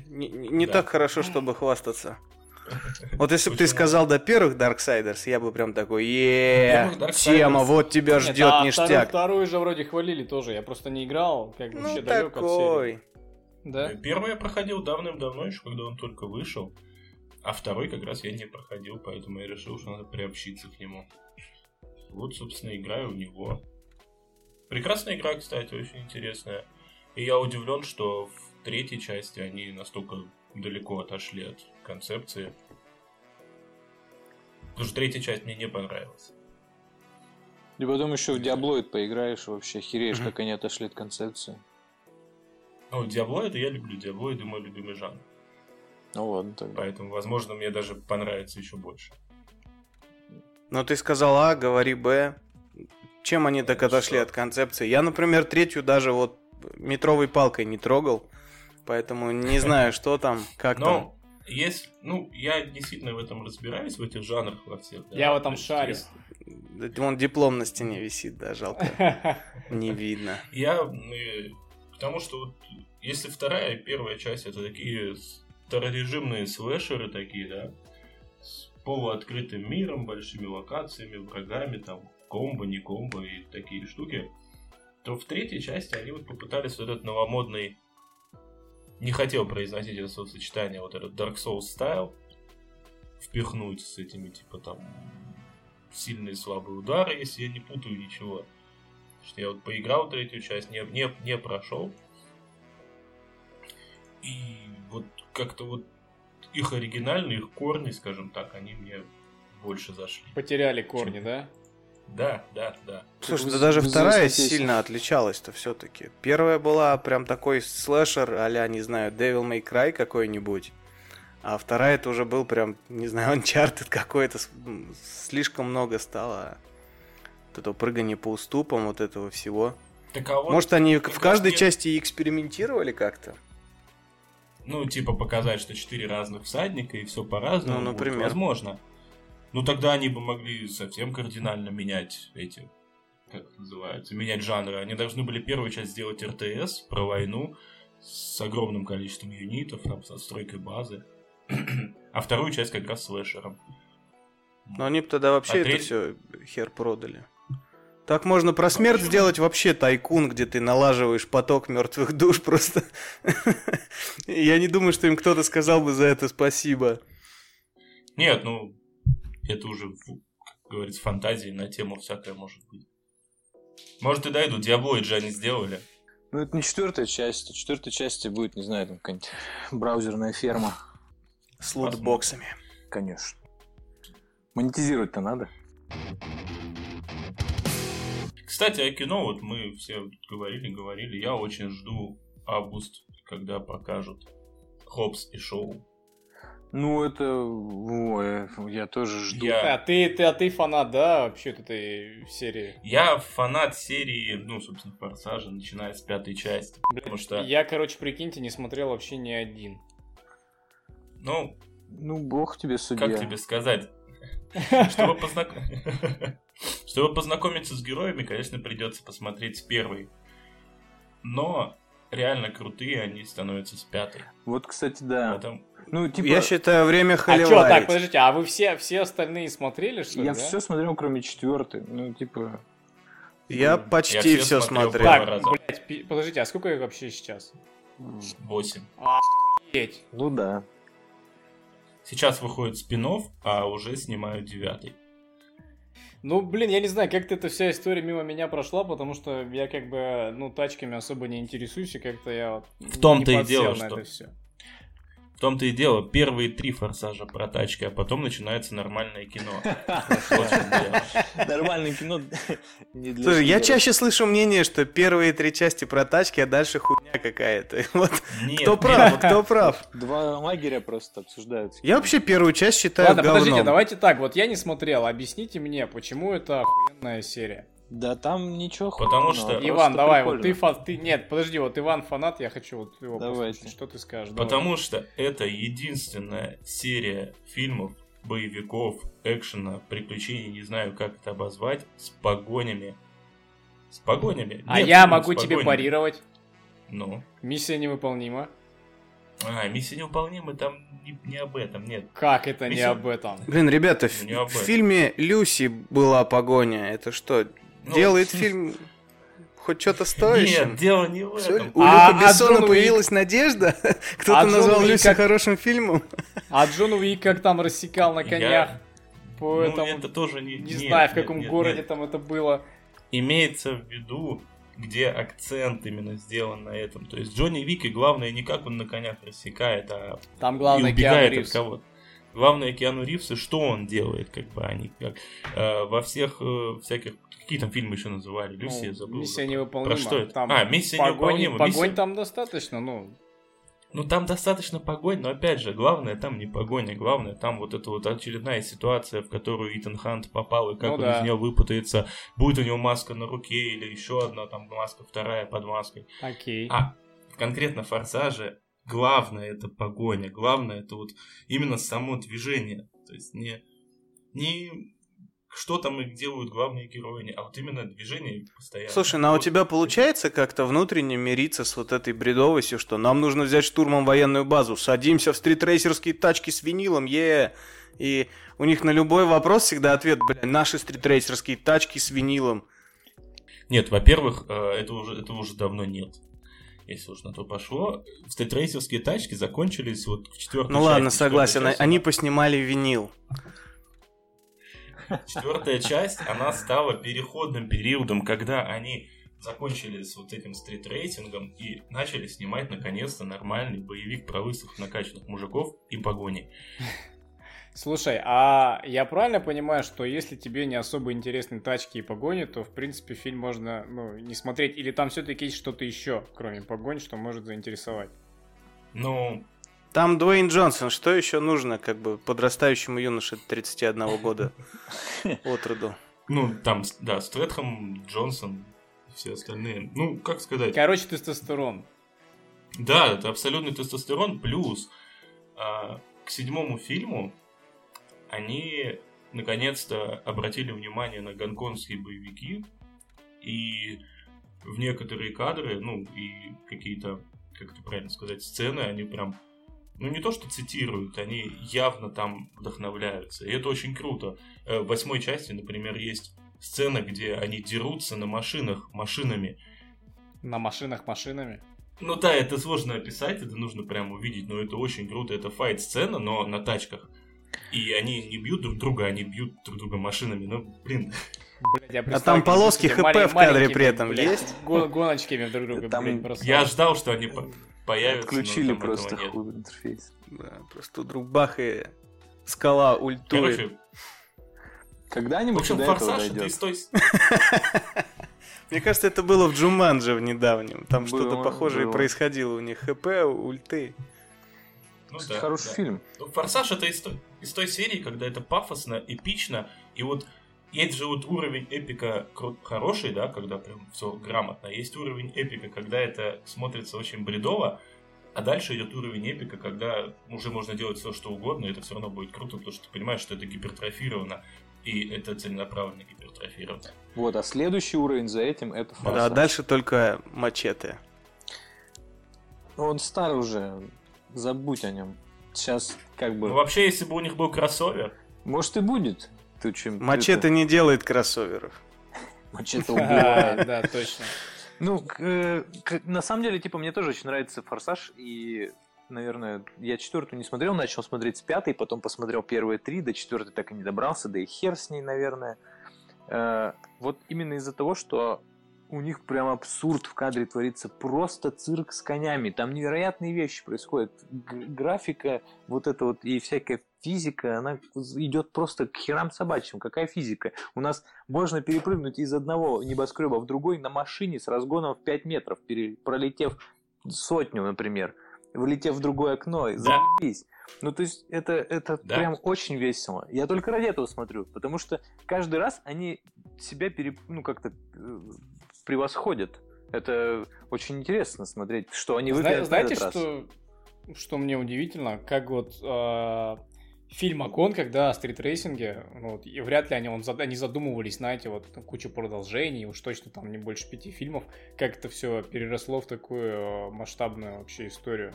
[SPEAKER 3] не, не
[SPEAKER 1] Да.
[SPEAKER 3] так хорошо, чтобы хвастаться. <laughs> Вот если бы ты сказал до первых Darksiders, я бы прям такой, е
[SPEAKER 1] Первых Darksiders-
[SPEAKER 3] тема, вот тебя ждет
[SPEAKER 2] а вторую,
[SPEAKER 3] ништяк.
[SPEAKER 2] вторую же вроде хвалили тоже, я просто не играл, как бы
[SPEAKER 3] Ну
[SPEAKER 2] вообще далек от серии.
[SPEAKER 3] такой.
[SPEAKER 2] Да?
[SPEAKER 1] Первый я проходил давным-давно, еще когда он только вышел. А второй как раз я не проходил, поэтому я решил, что надо приобщиться к нему. Вот, собственно, играю в него. Прекрасная игра, кстати, очень интересная. И я удивлен, что в третьей части они настолько далеко отошли от концепции. Потому что третья часть мне не понравилась.
[SPEAKER 4] И потом еще в Диаблоид поиграешь, вообще хереешь, как они отошли от концепции.
[SPEAKER 1] Ну, Диаблоиды я люблю, Диаблоиды мой любимый жанр.
[SPEAKER 4] Ну ладно, тогда.
[SPEAKER 1] Поэтому, возможно, мне даже понравится еще больше.
[SPEAKER 3] Но ты сказал А, говори Б. Чем они так
[SPEAKER 1] Что?
[SPEAKER 3] отошли от концепции? Я, например, третью даже вот метровой палкой не трогал. Поэтому не знаю, что там, как там.
[SPEAKER 1] Но есть, ну, я действительно в этом разбираюсь, в этих жанрах во всех. да.
[SPEAKER 2] Я в этом.
[SPEAKER 3] Да Вон диплом на стене висит, да, жалко. <laughs> Не видно.
[SPEAKER 1] Я, э, потому что вот, если вторая и первая часть это такие старорежимные слэшеры такие, да, с полуоткрытым миром, большими локациями, врагами, там, комбо, не комбо и такие штуки, то в третьей части они вот попытались вот этот новомодный не хотел произносить это словосочетание, вот этот Dark Souls стайл впихнуть с этими, типа, там, сильные слабые удары, если я не путаю ничего. Что я вот поиграл третью часть, не, не, не прошел. И вот как-то вот их оригинальные, их корни, скажем так, они мне больше зашли.
[SPEAKER 2] Потеряли корни, да?
[SPEAKER 1] Да, да, да.
[SPEAKER 3] Слушай, да даже
[SPEAKER 4] вы
[SPEAKER 3] вторая сильно отличалась-то все-таки. Первая была прям такой слэшер а не знаю, Devil May Cry какой-нибудь. А вторая это уже был прям, не знаю, <laughs> Uncharted какой-то. Слишком много стало Вот это прыгание по уступам, вот этого всего.
[SPEAKER 1] Так, а вот
[SPEAKER 3] Может, они в каждой
[SPEAKER 1] нет-
[SPEAKER 3] части экспериментировали как-то?
[SPEAKER 1] Ну, типа показать, что четыре разных всадника и все по-разному.
[SPEAKER 3] Ну,
[SPEAKER 1] будет
[SPEAKER 3] например.
[SPEAKER 1] возможно. Ну, тогда они бы могли совсем кардинально менять эти, как называется, менять жанры. Они должны были первую часть сделать РТС про войну с огромным количеством юнитов, там, с отстройкой базы. <clears throat> А вторую часть как раз слэшером.
[SPEAKER 3] Но они бы тогда вообще
[SPEAKER 1] А
[SPEAKER 3] это
[SPEAKER 1] треть-
[SPEAKER 3] все хер продали. Так можно про смерть
[SPEAKER 1] почему?
[SPEAKER 3] сделать вообще тайкун, где ты налаживаешь поток мертвых душ просто. <laughs> Я не думаю, что им кто-то сказал бы за это спасибо.
[SPEAKER 1] Нет, ну, это уже, как говорится, фантазии на тему всякое может быть. Может и дойдут. Диаблоид же они сделали.
[SPEAKER 4] Ну, это не четвертая часть. В четвертой части будет, не знаю, там какая-нибудь браузерная ферма.
[SPEAKER 3] С лутбоксами.
[SPEAKER 4] Конечно. Монетизировать-то надо.
[SPEAKER 1] Кстати, о кино, вот мы все говорили, говорили, я очень жду август, когда покажут Хопс и Шоу.
[SPEAKER 4] Ну, это... Ой, я тоже жду.
[SPEAKER 1] Я-
[SPEAKER 2] А ты, ты, а ты фанат, да, вообще этой серии?
[SPEAKER 1] Я фанат серии, ну, собственно, Форсажа, начиная с пятой части. Потому что,
[SPEAKER 2] Я, короче, прикиньте, не смотрел вообще ни один.
[SPEAKER 1] ну,
[SPEAKER 4] Ну, бог тебе судья.
[SPEAKER 1] как тебе сказать, <laughs> чтобы, познак- <laughs> Чтобы познакомиться с героями, конечно, придется посмотреть с первой. Но реально крутые они становятся с пятой.
[SPEAKER 4] Вот, кстати, да.
[SPEAKER 1] Потом-
[SPEAKER 4] Ну, типа...
[SPEAKER 3] Я считаю, время
[SPEAKER 2] А
[SPEAKER 3] холиварить.
[SPEAKER 2] что, так, подождите, а вы все, все остальные смотрели, что ли,
[SPEAKER 4] Я
[SPEAKER 2] да?
[SPEAKER 4] все смотрел, кроме четвертой. Ну, типа...
[SPEAKER 3] Я
[SPEAKER 1] Я
[SPEAKER 3] почти
[SPEAKER 1] все
[SPEAKER 3] все
[SPEAKER 1] смотрел
[SPEAKER 2] Так,
[SPEAKER 1] раза.
[SPEAKER 2] блядь, подождите, а сколько их вообще сейчас?
[SPEAKER 1] Восемь.
[SPEAKER 4] Ну да.
[SPEAKER 1] Сейчас выходит спин а уже снимают девятый.
[SPEAKER 2] Ну, блин, я не знаю, как-то эта вся история мимо меня прошла, потому что я как бы, ну, тачками особо не интересуюсь, и как-то я вот
[SPEAKER 1] В том-то и дело, что-
[SPEAKER 2] это всё.
[SPEAKER 1] В том-то и дело, первые три форсажа про тачки, а потом начинается нормальное кино.
[SPEAKER 4] Нормальное кино не для
[SPEAKER 3] Слушай, я чаще слышу мнение, что первые три части про тачки, а дальше хуйня какая-то. <laughs> Вот кто прав, кто <laughs> прав.
[SPEAKER 4] Два лагеря просто обсуждают.
[SPEAKER 3] Я вообще первую часть считаю
[SPEAKER 2] Ладно, подождите, давайте так, вот я не смотрел, объясните мне, почему это охуенная серия?
[SPEAKER 4] Да там ничего
[SPEAKER 1] Потому что-
[SPEAKER 2] Иван, давай, вот ты,
[SPEAKER 4] прикольно.
[SPEAKER 2] фа- ты, нет, подожди, вот Иван фанат, я хочу вот его
[SPEAKER 4] Давайте.
[SPEAKER 2] послушать, что ты скажешь? давай.
[SPEAKER 1] Потому что это единственная серия фильмов, боевиков, экшена, приключений, не знаю, как это обозвать, с погонями. С погонями.
[SPEAKER 2] А
[SPEAKER 1] Нет
[SPEAKER 2] я могу тебе парировать,
[SPEAKER 1] Ну.
[SPEAKER 2] миссия невыполнима.
[SPEAKER 1] А, миссия невыполнима, там не, не об этом, нет.
[SPEAKER 2] Как это не
[SPEAKER 1] Миссия-
[SPEAKER 2] об этом?
[SPEAKER 3] Блин, ребята, в,
[SPEAKER 1] не об
[SPEAKER 3] в
[SPEAKER 1] этом.
[SPEAKER 3] фильме Люси была погоня. Это что,
[SPEAKER 1] Ну,
[SPEAKER 3] делает <laughs> фильм хоть что-то стоящим?
[SPEAKER 1] Нет, дело не в этом.
[SPEAKER 3] У
[SPEAKER 2] А-
[SPEAKER 3] Люка
[SPEAKER 2] а
[SPEAKER 3] Бессона
[SPEAKER 2] Уик?
[SPEAKER 3] появилась надежда. <laughs> Кто-то
[SPEAKER 2] А
[SPEAKER 3] назвал
[SPEAKER 2] Уик
[SPEAKER 3] Люси
[SPEAKER 2] как-
[SPEAKER 3] хорошим фильмом. <laughs>
[SPEAKER 2] А Джон Уик как там рассекал на
[SPEAKER 1] Я-
[SPEAKER 2] конях по
[SPEAKER 1] Ну,
[SPEAKER 2] этому...
[SPEAKER 1] это тоже не...
[SPEAKER 2] Не
[SPEAKER 1] нет,
[SPEAKER 2] знаю, в
[SPEAKER 1] нет,
[SPEAKER 2] каком
[SPEAKER 1] нет,
[SPEAKER 2] городе
[SPEAKER 1] нет.
[SPEAKER 2] там это было.
[SPEAKER 1] Имеется в виду, где акцент именно сделан на этом. То есть Джонни Вики, главное, не как он на конях рассекает, а
[SPEAKER 2] Там
[SPEAKER 1] и
[SPEAKER 2] главное
[SPEAKER 1] убегает
[SPEAKER 2] Киану
[SPEAKER 1] от кого-то. Главное, Киану Ривз, и что он делает, как бы они как э, во всех э, всяких какие там фильмы еще называли, Люси, я
[SPEAKER 2] Ну,
[SPEAKER 1] забыл.
[SPEAKER 2] Миссия
[SPEAKER 1] уже.
[SPEAKER 2] невыполнима.
[SPEAKER 1] Про что это?
[SPEAKER 2] Там
[SPEAKER 1] а, миссия
[SPEAKER 2] погони,
[SPEAKER 1] невыполнима.
[SPEAKER 2] погонь
[SPEAKER 1] Миссия-
[SPEAKER 2] там достаточно, ну.
[SPEAKER 1] Ну там достаточно погонь, но опять же, главное там не погоня, главное там вот эта вот очередная ситуация, в которую Итан Хант попал, и как
[SPEAKER 2] Ну
[SPEAKER 1] он
[SPEAKER 2] да.
[SPEAKER 1] из нее выпутается, будет у него маска на руке или еще одна там маска, вторая под маской.
[SPEAKER 2] Окей.
[SPEAKER 1] А конкретно Форсаже главное это погоня, главное это вот именно само движение. То есть не, не что там их делают главные герои, а вот именно движение постоянно.
[SPEAKER 3] Слушай, ну а у тебя получается как-то внутренне мириться с вот этой бредовостью, что нам нужно взять штурмом военную базу, садимся в стритрейсерские тачки с винилом, е И у них на любой вопрос всегда ответ, бля, наши стритрейсерские тачки с винилом.
[SPEAKER 1] Нет, во-первых, э, это уже, этого уже давно нет. Если уж на то пошло, стритрейсерские тачки закончились вот в четвертой
[SPEAKER 3] Ну ладно,
[SPEAKER 1] части.
[SPEAKER 3] согласен,
[SPEAKER 1] Четвертая часть,
[SPEAKER 3] они поснимали винил.
[SPEAKER 1] Четвертая часть, она стала переходным периодом, когда они закончили с вот этим стрит-рейтингом и начали снимать наконец-то нормальный боевик про лысых накачанных мужиков и погони.
[SPEAKER 2] Слушай, а я правильно понимаю, что если тебе не особо интересны тачки и погони, то в принципе фильм можно ну, не смотреть, или там все-таки есть что-то еще, кроме погони, что может заинтересовать?
[SPEAKER 1] Ну,
[SPEAKER 3] Там Дуэйн Джонсон, что еще нужно, как бы, подрастающему юноше 31 года <laughs> от роду?
[SPEAKER 1] Ну, там, да, Стрэдхэм, Джонсон, все остальные. Ну, как сказать?
[SPEAKER 2] Короче, тестостерон.
[SPEAKER 1] Да, это абсолютный тестостерон. Плюс а, к седьмому фильму они наконец-то обратили внимание на гонконгские боевики и в некоторые кадры, ну и какие-то, как это правильно сказать, сцены, они прям, ну не то что цитируют, они явно там вдохновляются. И это очень круто. Э, в восьмой части, например, есть сцена, где они дерутся на машинах машинами.
[SPEAKER 2] На машинах машинами?
[SPEAKER 1] Ну да, это сложно описать, это нужно прямо увидеть, но это очень круто. Это файт-сцена, но на тачках. И они не бьют друг друга, они бьют друг друга машинами. Ну, блин.
[SPEAKER 2] Блядь,
[SPEAKER 3] а там полоски ХП в кадре при этом блядь, есть?
[SPEAKER 2] Гоночками друг друга,
[SPEAKER 3] там...
[SPEAKER 2] блядь, просто.
[SPEAKER 1] Я ждал, что они появятся.
[SPEAKER 4] Отключили просто хуй интерфейс.
[SPEAKER 3] Да, просто вдруг бах и скала ультует. Короче,
[SPEAKER 4] когда-нибудь
[SPEAKER 1] в общем, форсаж это из той...
[SPEAKER 3] Мне кажется, это было в Джуманже в недавнем. Там что-то похожее происходило у них. ХП, ульты.
[SPEAKER 1] Ну, да,
[SPEAKER 4] хороший
[SPEAKER 1] да.
[SPEAKER 4] фильм.
[SPEAKER 1] Ну, Форсаж это из той, из той серии, когда это пафосно, эпично, и вот есть же вот уровень эпика хороший, да, когда прям все грамотно. Есть уровень эпика, когда это смотрится очень бредово, а дальше идет уровень эпика, когда уже можно делать все, что угодно, и это все равно будет круто, потому что ты понимаешь, что это гипертрофировано, и это целенаправленно гипертрофировано.
[SPEAKER 4] Вот, а следующий уровень за этим это форсаж.
[SPEAKER 3] Да, дальше только мачете.
[SPEAKER 4] Он старый уже, забудь о нем. Сейчас как бы...
[SPEAKER 1] Ну, вообще, если бы у них был кроссовер...
[SPEAKER 4] Может и будет. Ты чем,
[SPEAKER 3] Мачете не делает кроссоверов. <laughs>
[SPEAKER 4] Мачете убивает.
[SPEAKER 2] Да, точно.
[SPEAKER 4] Ну, на самом деле, типа, мне тоже очень нравится Форсаж, и наверное, я четвертую не смотрел, начал смотреть с пятой, потом посмотрел первые три, до четвертой так и не добрался, да и хер с ней, наверное. Э, вот именно из-за того, что у них прям абсурд в кадре творится, просто цирк с конями, там невероятные вещи происходят, Г- графика, вот это вот и всякая физика, она идет просто к херам собачьим. Какая физика? У нас можно перепрыгнуть из одного небоскреба в другой на машине с разгоном в 5 метров, пролетев сотню, например влетев в другое окно, и да. заебись. Ну, то есть, это, это да. прям очень весело. Я только ради этого смотрю, потому что каждый раз они себя пере, ну, как-то э, превосходят. Это очень интересно смотреть, что они выберут
[SPEAKER 2] Знаете, что, что мне удивительно, как вот э, фильм «Окон», когда о стритрейсинге, ну, вот, и вряд ли они, он, они задумывались, знаете, вот кучу продолжений, уж точно там не больше пяти фильмов, как это все переросло в такую э, масштабную вообще историю.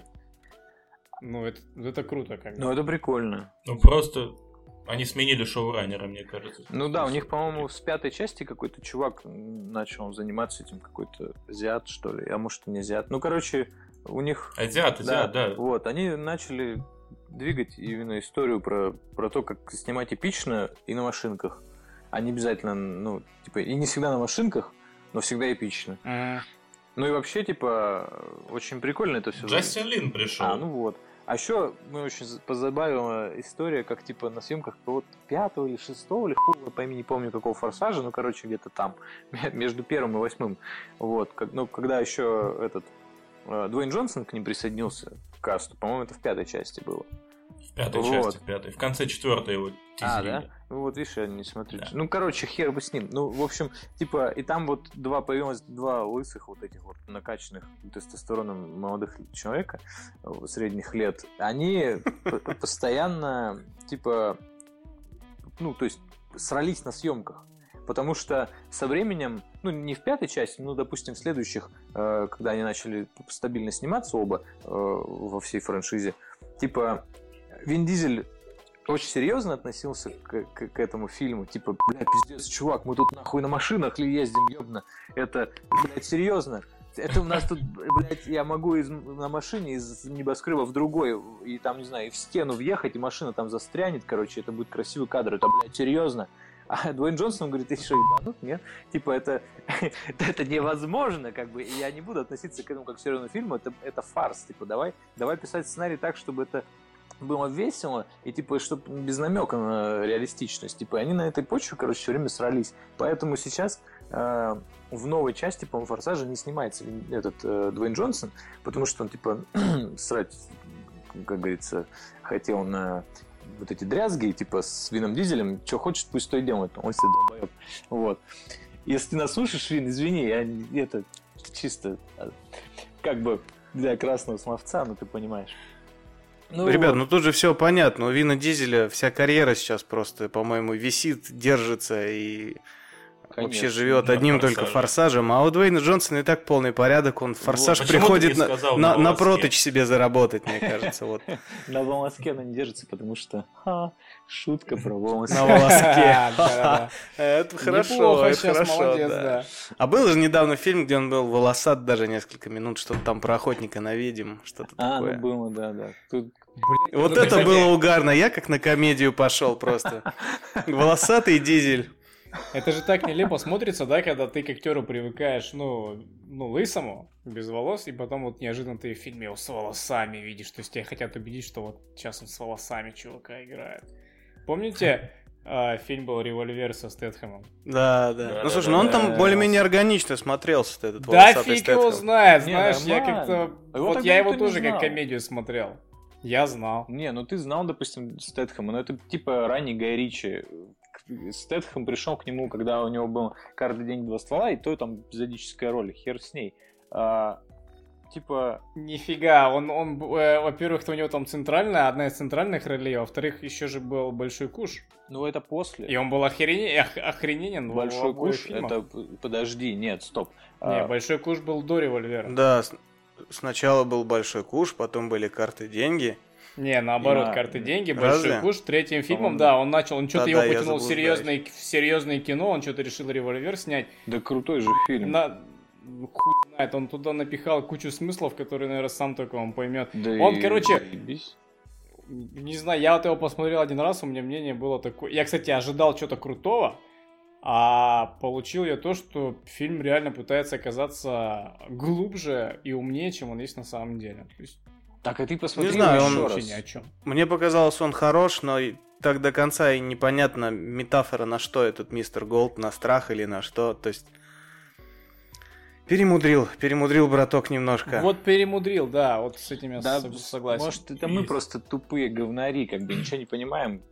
[SPEAKER 2] Ну, это, это круто, как
[SPEAKER 4] Ну, это прикольно.
[SPEAKER 1] Ну, просто они сменили шоураннера, мне кажется.
[SPEAKER 4] Ну да, у них, по-моему, с пятой части какой-то чувак начал заниматься этим, какой-то азиат, что ли, а может, не азиат. Ну, короче, у них...
[SPEAKER 1] Азиат, азиат, да. да.
[SPEAKER 4] Вот, они начали двигать именно историю про, про то, как снимать эпично и на машинках. А не обязательно, ну, типа, и не всегда на машинках, но всегда эпично.
[SPEAKER 2] Mm.
[SPEAKER 4] Ну и вообще, типа, очень прикольно это все.
[SPEAKER 1] Джастин Лин пришел.
[SPEAKER 4] А, ну вот. А еще мы очень позабавила история, как типа на съемках вот пятого или шестого, или хуй пойми, не помню какого форсажа, ну короче где-то там, <laughs> между первым и восьмым. Вот, как, ну когда еще этот э, Дуэйн Джонсон к ним присоединился к касту, по-моему, это в пятой части было.
[SPEAKER 1] В пятой вот. части, в пятой. В конце четвертой его
[SPEAKER 4] тизерили. А, да? Ну вот, видишь, я не смотрю. Да. Ну, короче, хер бы с ним. Ну, в общем, типа, и там вот два появилось, два лысых вот этих вот накачанных тестостероном молодых человека средних лет. Они постоянно, типа, ну, то есть, срались на съемках. Потому что со временем, ну, не в пятой части, но, допустим, в следующих, э, когда они начали стабильно сниматься оба э, во всей франшизе, типа, Вин Дизель очень серьезно относился к, к, к этому фильму. Типа, блядь, пиздец, чувак, мы тут нахуй на машинах ли ездим, ёбно. Это, блядь, серьезно. Это у нас тут, блядь, я могу из, на машине из небоскреба в другой, и там, не знаю, и в стену въехать, и машина там застрянет, короче, это будет красивый кадр. Это, блядь, серьезно. А Дуэйн Джонсон говорит, ты что, ебанут? Нет? Типа, это, <laughs> это невозможно, как бы, я не буду относиться к этому как к серьезному фильму, это, это фарс, типа, давай, давай писать сценарий так, чтобы это было весело, и типа, чтобы без намека на реалистичность. Типа, они на этой почве, короче, все время срались. Поэтому сейчас э, в новой части, по-моему, Форсажа не снимается этот э, Дуэйн Джонсон, потому что он, типа, <clears throat> срать, как говорится, хотел на вот эти дрязги, типа с Вином Дизелем, что хочет, пусть то и делает, он себе долбоеб. Вот. Если ты нас слушаешь, Вин, извини, я это чисто а, как бы для красного словца, ну ты понимаешь.
[SPEAKER 3] Ну, Ребят, вот. ну тут же все понятно. У Вина Дизеля вся карьера сейчас просто, по-моему, висит, держится и Конечно, вообще живет одним форсаже. только форсажем. А у Дуэйна Джонсона и так полный порядок. Он форсаж вот, приходит на, на, на, на проточ себе заработать, мне кажется. Вот. <laughs>
[SPEAKER 4] На волоске она не держится, потому что шутка про волосы. <laughs>
[SPEAKER 3] На волоске. <laughs> Это хорошо, это хорошо. А был же недавно фильм, где он был волосат даже несколько минут, что-то там про охотника на ведьм, что-то
[SPEAKER 4] такое. А, ну было, да, да.
[SPEAKER 3] Вот это было <laughs> угарно. Я как на комедию пошел просто. Волосатый дизель.
[SPEAKER 2] Это же так нелепо смотрится, да, когда ты к актеру привыкаешь, ну, ну, лысому, без волос, и потом вот неожиданно ты в фильме его с волосами видишь, то есть тебя хотят убедить, что вот сейчас он с волосами чувака играет. Помните, а, фильм был «Револьвер» со Стэтхэмом.
[SPEAKER 3] Да, да. да ну, слушай, да, ну он да, там да, более-менее органично смотрелся, этот
[SPEAKER 2] Да фиг Стэтхэм. его знает, знаешь, Не, я как-то... Вот я его тоже как комедию смотрел. Я знал.
[SPEAKER 4] Не, ну ты знал, допустим, Стэтхэма, но это типа ранний Гай Ричи. Стэтхэм пришел к нему, когда у него был «Каждый день два ствола», и то там эпизодическая роль, хер с ней. А, типа...
[SPEAKER 2] Нифига, он, он э, во-первых, у него там центральная, одна из центральных ролей, а во-вторых, еще же был Большой Куш.
[SPEAKER 4] Ну, это после.
[SPEAKER 2] И он был охрене... ох... охрененен.
[SPEAKER 4] Большой Куш, это... Подожди, нет, стоп.
[SPEAKER 2] Не, а... Большой Куш был до Револьвера.
[SPEAKER 3] Да, сначала был Большой Куш, потом были карты деньги.
[SPEAKER 2] Не, наоборот, да. карты деньги, Разве? большой куш. Третьим фильмом, да, он начал, он что-то да, его да, потянул в серьезное, в серьезное кино, он что-то решил револьвер снять.
[SPEAKER 4] Да крутой же фильм.
[SPEAKER 2] На... Хуй знает, он туда напихал кучу смыслов, которые, наверное, сам только он поймет. Да он, и... короче, заебись. не знаю, я вот его посмотрел один раз, у меня мнение было такое. Я, кстати, ожидал чего-то крутого, а получил я то, что фильм реально пытается оказаться глубже и умнее, чем он есть на самом деле. То есть
[SPEAKER 4] так, и ты посмотри
[SPEAKER 3] не знаю, он вообще ни о чем. Мне показалось, он хорош, но так до конца и непонятно метафора на что этот мистер Голд, на страх или на что. То есть Перемудрил, перемудрил браток немножко.
[SPEAKER 2] Вот перемудрил, да, вот с этим я да, согласен.
[SPEAKER 4] Может, это мы просто тупые говнари, как бы ничего не понимаем.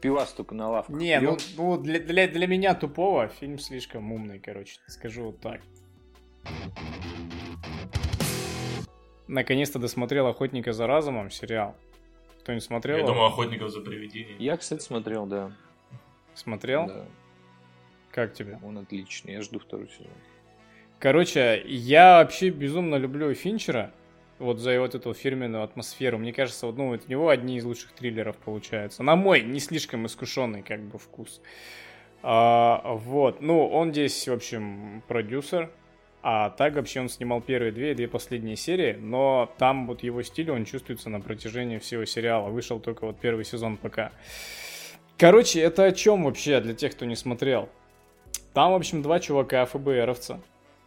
[SPEAKER 4] Пивас только на лавку.
[SPEAKER 2] Не, ну, ну для, для, для меня тупого фильм слишком умный, короче, скажу вот так наконец-то досмотрел «Охотника за разумом» сериал. Кто не смотрел?
[SPEAKER 1] Я думаю, «Охотников за привидениями».
[SPEAKER 4] Я, кстати, смотрел, да.
[SPEAKER 2] Смотрел?
[SPEAKER 4] Да.
[SPEAKER 2] Как тебе?
[SPEAKER 4] Он отличный, я жду второй сезон.
[SPEAKER 2] Короче, я вообще безумно люблю Финчера, вот за вот эту фирменную атмосферу. Мне кажется, вот, ну, у него одни из лучших триллеров получается. На мой, не слишком искушенный, как бы, вкус. А, вот, ну, он здесь, в общем, продюсер, а так вообще он снимал первые две и две последние серии, но там вот его стиль, он чувствуется на протяжении всего сериала. Вышел только вот первый сезон пока. Короче, это о чем вообще для тех, кто не смотрел? Там, в общем, два чувака ФБРовца.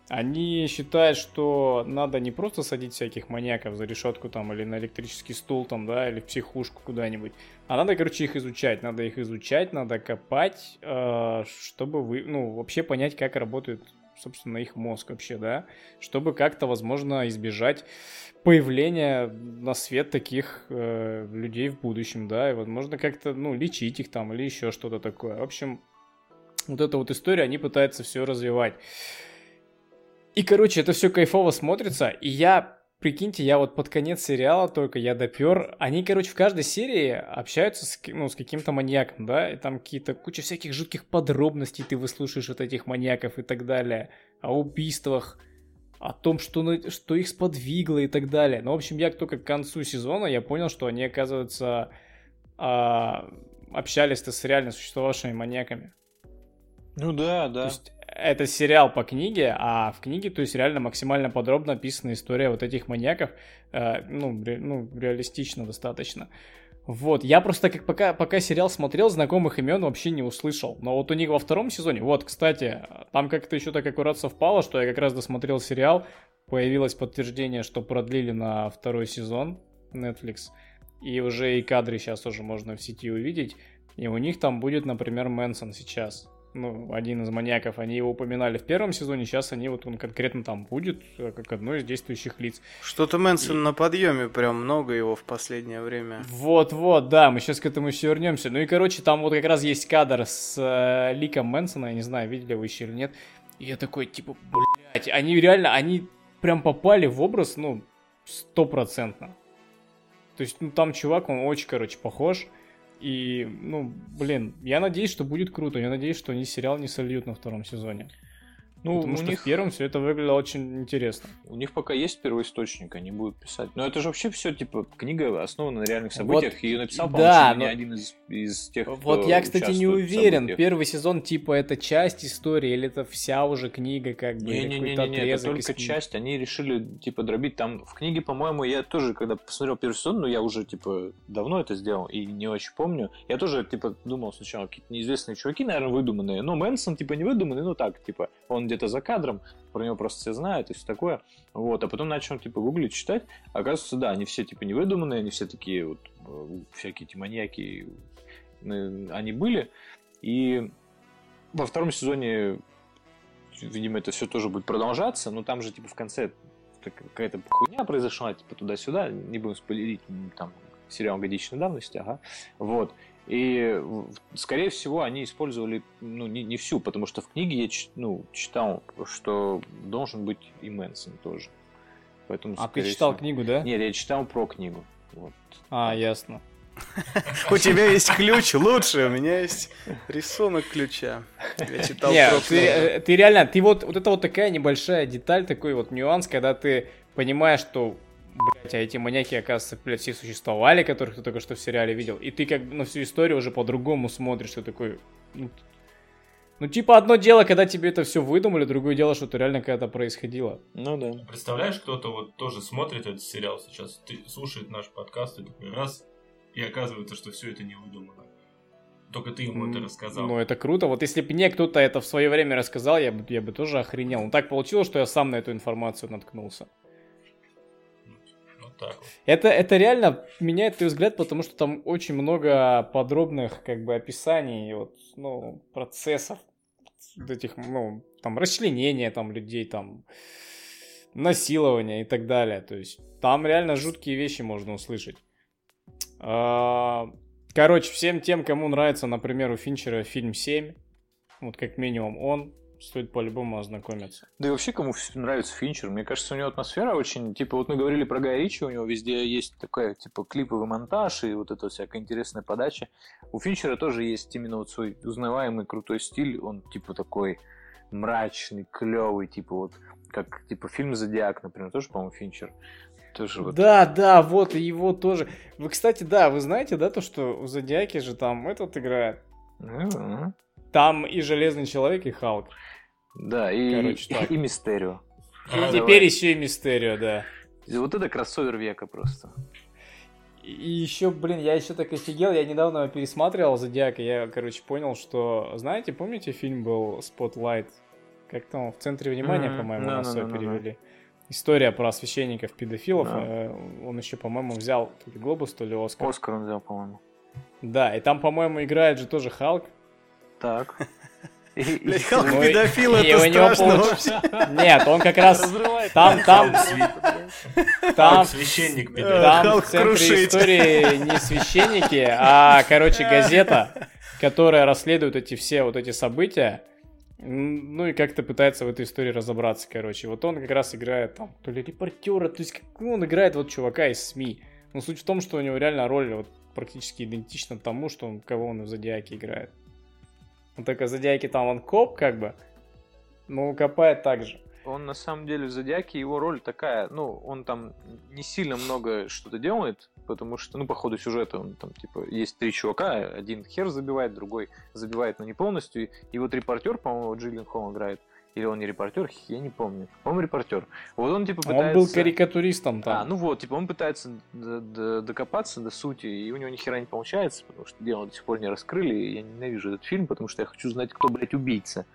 [SPEAKER 2] Они считают, что надо не просто садить всяких маньяков за решетку там или на электрический стул там, да, или в психушку куда-нибудь, а надо, короче, их изучать. Надо их изучать, надо копать, э, чтобы вы, ну, вообще понять, как работают собственно, их мозг вообще, да, чтобы как-то, возможно, избежать появления на свет таких э, людей в будущем, да, и, возможно, как-то, ну, лечить их там или еще что-то такое. В общем, вот эта вот история, они пытаются все развивать. И, короче, это все кайфово смотрится, и я Прикиньте, я вот под конец сериала только я допер. Они, короче, в каждой серии общаются с, ну, с каким-то маньяком, да, и там какие-то куча всяких жутких подробностей ты выслушаешь от этих маньяков и так далее. О убийствах, о том, что, что их сподвигло и так далее. Но, в общем, я только к концу сезона я понял, что они, оказывается, а, общались-то с реально существовавшими маньяками.
[SPEAKER 4] Ну да, да.
[SPEAKER 2] То есть это сериал по книге, а в книге, то есть реально максимально подробно описана история вот этих маньяков, э, ну, ре, ну, реалистично достаточно. Вот, я просто как пока, пока сериал смотрел, знакомых имен вообще не услышал. Но вот у них во втором сезоне, вот, кстати, там как-то еще так аккурат совпало, что я как раз досмотрел сериал, появилось подтверждение, что продлили на второй сезон Netflix, и уже и кадры сейчас уже можно в сети увидеть, и у них там будет, например, Мэнсон сейчас ну, один из маньяков, они его упоминали в первом сезоне, сейчас они вот он конкретно там будет, э, как одно из действующих лиц.
[SPEAKER 3] Что-то Мэнсон и... на подъеме, прям много его в последнее время.
[SPEAKER 2] Вот-вот, да, мы сейчас к этому еще вернемся. Ну и, короче, там вот как раз есть кадр с э, Ликом Мэнсона, я не знаю, видели вы еще или нет. И я такой, типа, блядь, они реально, они прям попали в образ, ну, стопроцентно. То есть, ну, там чувак, он очень, короче, похож. И, ну, блин, я надеюсь, что будет круто. Я надеюсь, что они сериал не сольют на втором сезоне. Ну, Потому что них... в первом все это выглядело очень интересно.
[SPEAKER 4] У них пока есть первоисточник, они будут писать. Но это же вообще все, типа, книга основана на реальных событиях. Вот, Ее написал,
[SPEAKER 2] да,
[SPEAKER 4] но... один из, из тех,
[SPEAKER 2] Вот я, кстати, не уверен. Первый сезон, типа, это часть истории, или это вся уже книга, как бы,
[SPEAKER 4] не, не, не, не, не, это только часть. Они решили, типа, дробить. Там в книге, по-моему, я тоже, когда посмотрел первый сезон, ну, я уже, типа, давно это сделал и не очень помню. Я тоже, типа, думал сначала, какие-то неизвестные чуваки, наверное, выдуманные. Но Мэнсон, типа, не выдуманный, ну, так, типа, он где-то за кадром, про него просто все знают и все такое. Вот, а потом начал, типа, гуглить, читать. Оказывается, да, они все, типа, невыдуманные, они все такие вот э, всякие эти маньяки, э, они были. И во втором сезоне, видимо, это все тоже будет продолжаться, но там же, типа, в конце какая-то хуйня произошла, типа, туда-сюда, не будем спойлерить, там, сериал годичной давности, ага. Вот. И, скорее всего, они использовали ну, не, не всю, потому что в книге я ну, читал, что должен быть и Мэнсон тоже.
[SPEAKER 2] Поэтому, а ты читал всего... книгу, да?
[SPEAKER 4] Нет, я читал про книгу. Вот.
[SPEAKER 2] А, ясно.
[SPEAKER 3] У тебя есть ключ лучше, у меня есть рисунок ключа. Я читал про
[SPEAKER 2] ты, э, ты реально, ты вот, вот это вот такая небольшая деталь, такой вот нюанс, когда ты понимаешь, что а эти маньяки, оказывается, блядь, все существовали, которых ты только что в сериале видел, и ты как бы на всю историю уже по-другому смотришь, ты такой... Ну, ну, типа, одно дело, когда тебе это все выдумали, другое дело, что это реально когда-то происходило.
[SPEAKER 4] Ну да.
[SPEAKER 1] Представляешь, кто-то вот тоже смотрит этот сериал сейчас, ты слушает наш подкаст и такой раз, и оказывается, что все это не выдумано. Только ты ему это рассказал.
[SPEAKER 2] Ну, это круто. Вот если бы мне кто-то это в свое время рассказал, я бы, я бы тоже охренел. Ну, так получилось, что я сам на эту информацию наткнулся
[SPEAKER 1] так
[SPEAKER 2] Это, это реально меняет твой взгляд, потому что там очень много подробных как бы описаний вот, ну, процессов вот этих, ну, там, расчленения там людей, там, насилования и так далее. То есть там реально жуткие вещи можно услышать. А, короче, всем тем, кому нравится, например, у Финчера фильм 7, вот как минимум он, стоит по-любому ознакомиться.
[SPEAKER 4] Да и вообще, кому нравится Финчер, мне кажется, у него атмосфера очень, типа, вот мы говорили про Гая Ричи, у него везде есть такая, типа, клиповый монтаж и вот эта всякая интересная подача. У Финчера тоже есть именно вот свой узнаваемый крутой стиль, он, типа, такой мрачный, клевый, типа, вот, как, типа, фильм «Зодиак», например, тоже, по-моему, Финчер.
[SPEAKER 2] Тоже вот. Да, да, вот, и его тоже. Вы, кстати, да, вы знаете, да, то, что у Зодиаки же там этот играет? Mm-hmm. Там и Железный Человек, и Халк.
[SPEAKER 4] Да, и, Короче, так. и, <laughs> и Мистерио.
[SPEAKER 2] И а, теперь давай. еще и Мистерио, да.
[SPEAKER 4] Вот это кроссовер века просто.
[SPEAKER 2] И еще, блин, я еще так офигел, я недавно пересматривал Зодиака, я, короче, понял, что, знаете, помните, фильм был Spotlight? Как там, в центре внимания, mm-hmm. по-моему, no, нас no, no, перевели. История про священников педофилов. No. Он еще, по-моему, взял то ли Глобус, то ли Оскар.
[SPEAKER 4] Оскар он взял, по-моему.
[SPEAKER 2] Да, и там, по-моему, играет же тоже Халк.
[SPEAKER 4] Так.
[SPEAKER 3] Блять, Халк ну, педофил, это страшно вообще.
[SPEAKER 2] Нет, он как раз... Там, там...
[SPEAKER 1] Там священник
[SPEAKER 2] Там в центре истории не священники, а, короче, газета, которая расследует эти все вот эти события. Ну и как-то пытается в этой истории разобраться, короче. Вот он как раз играет там, то ли репортера, то есть ну, он играет вот чувака из СМИ. Но суть в том, что у него реально роль вот практически идентична тому, что он, кого он в Зодиаке играет. Он только в Зодиаке там он коп, как бы, но копает так же.
[SPEAKER 4] Он на самом деле в Зодиаке, его роль такая, ну, он там не сильно много что-то делает, потому что, ну, по ходу сюжета он там, типа, есть три чувака, один хер забивает, другой забивает, но не полностью, и вот репортер, по-моему, Джиллин Холл играет, или он не репортер, я не помню. По-моему, репортер. Вот он типа пытается...
[SPEAKER 2] Он был карикатуристом там.
[SPEAKER 4] А, ну вот, типа он пытается докопаться до сути, и у него ни хера не получается, потому что дело до сих пор не раскрыли, и я ненавижу этот фильм, потому что я хочу знать, кто, блядь, убийца.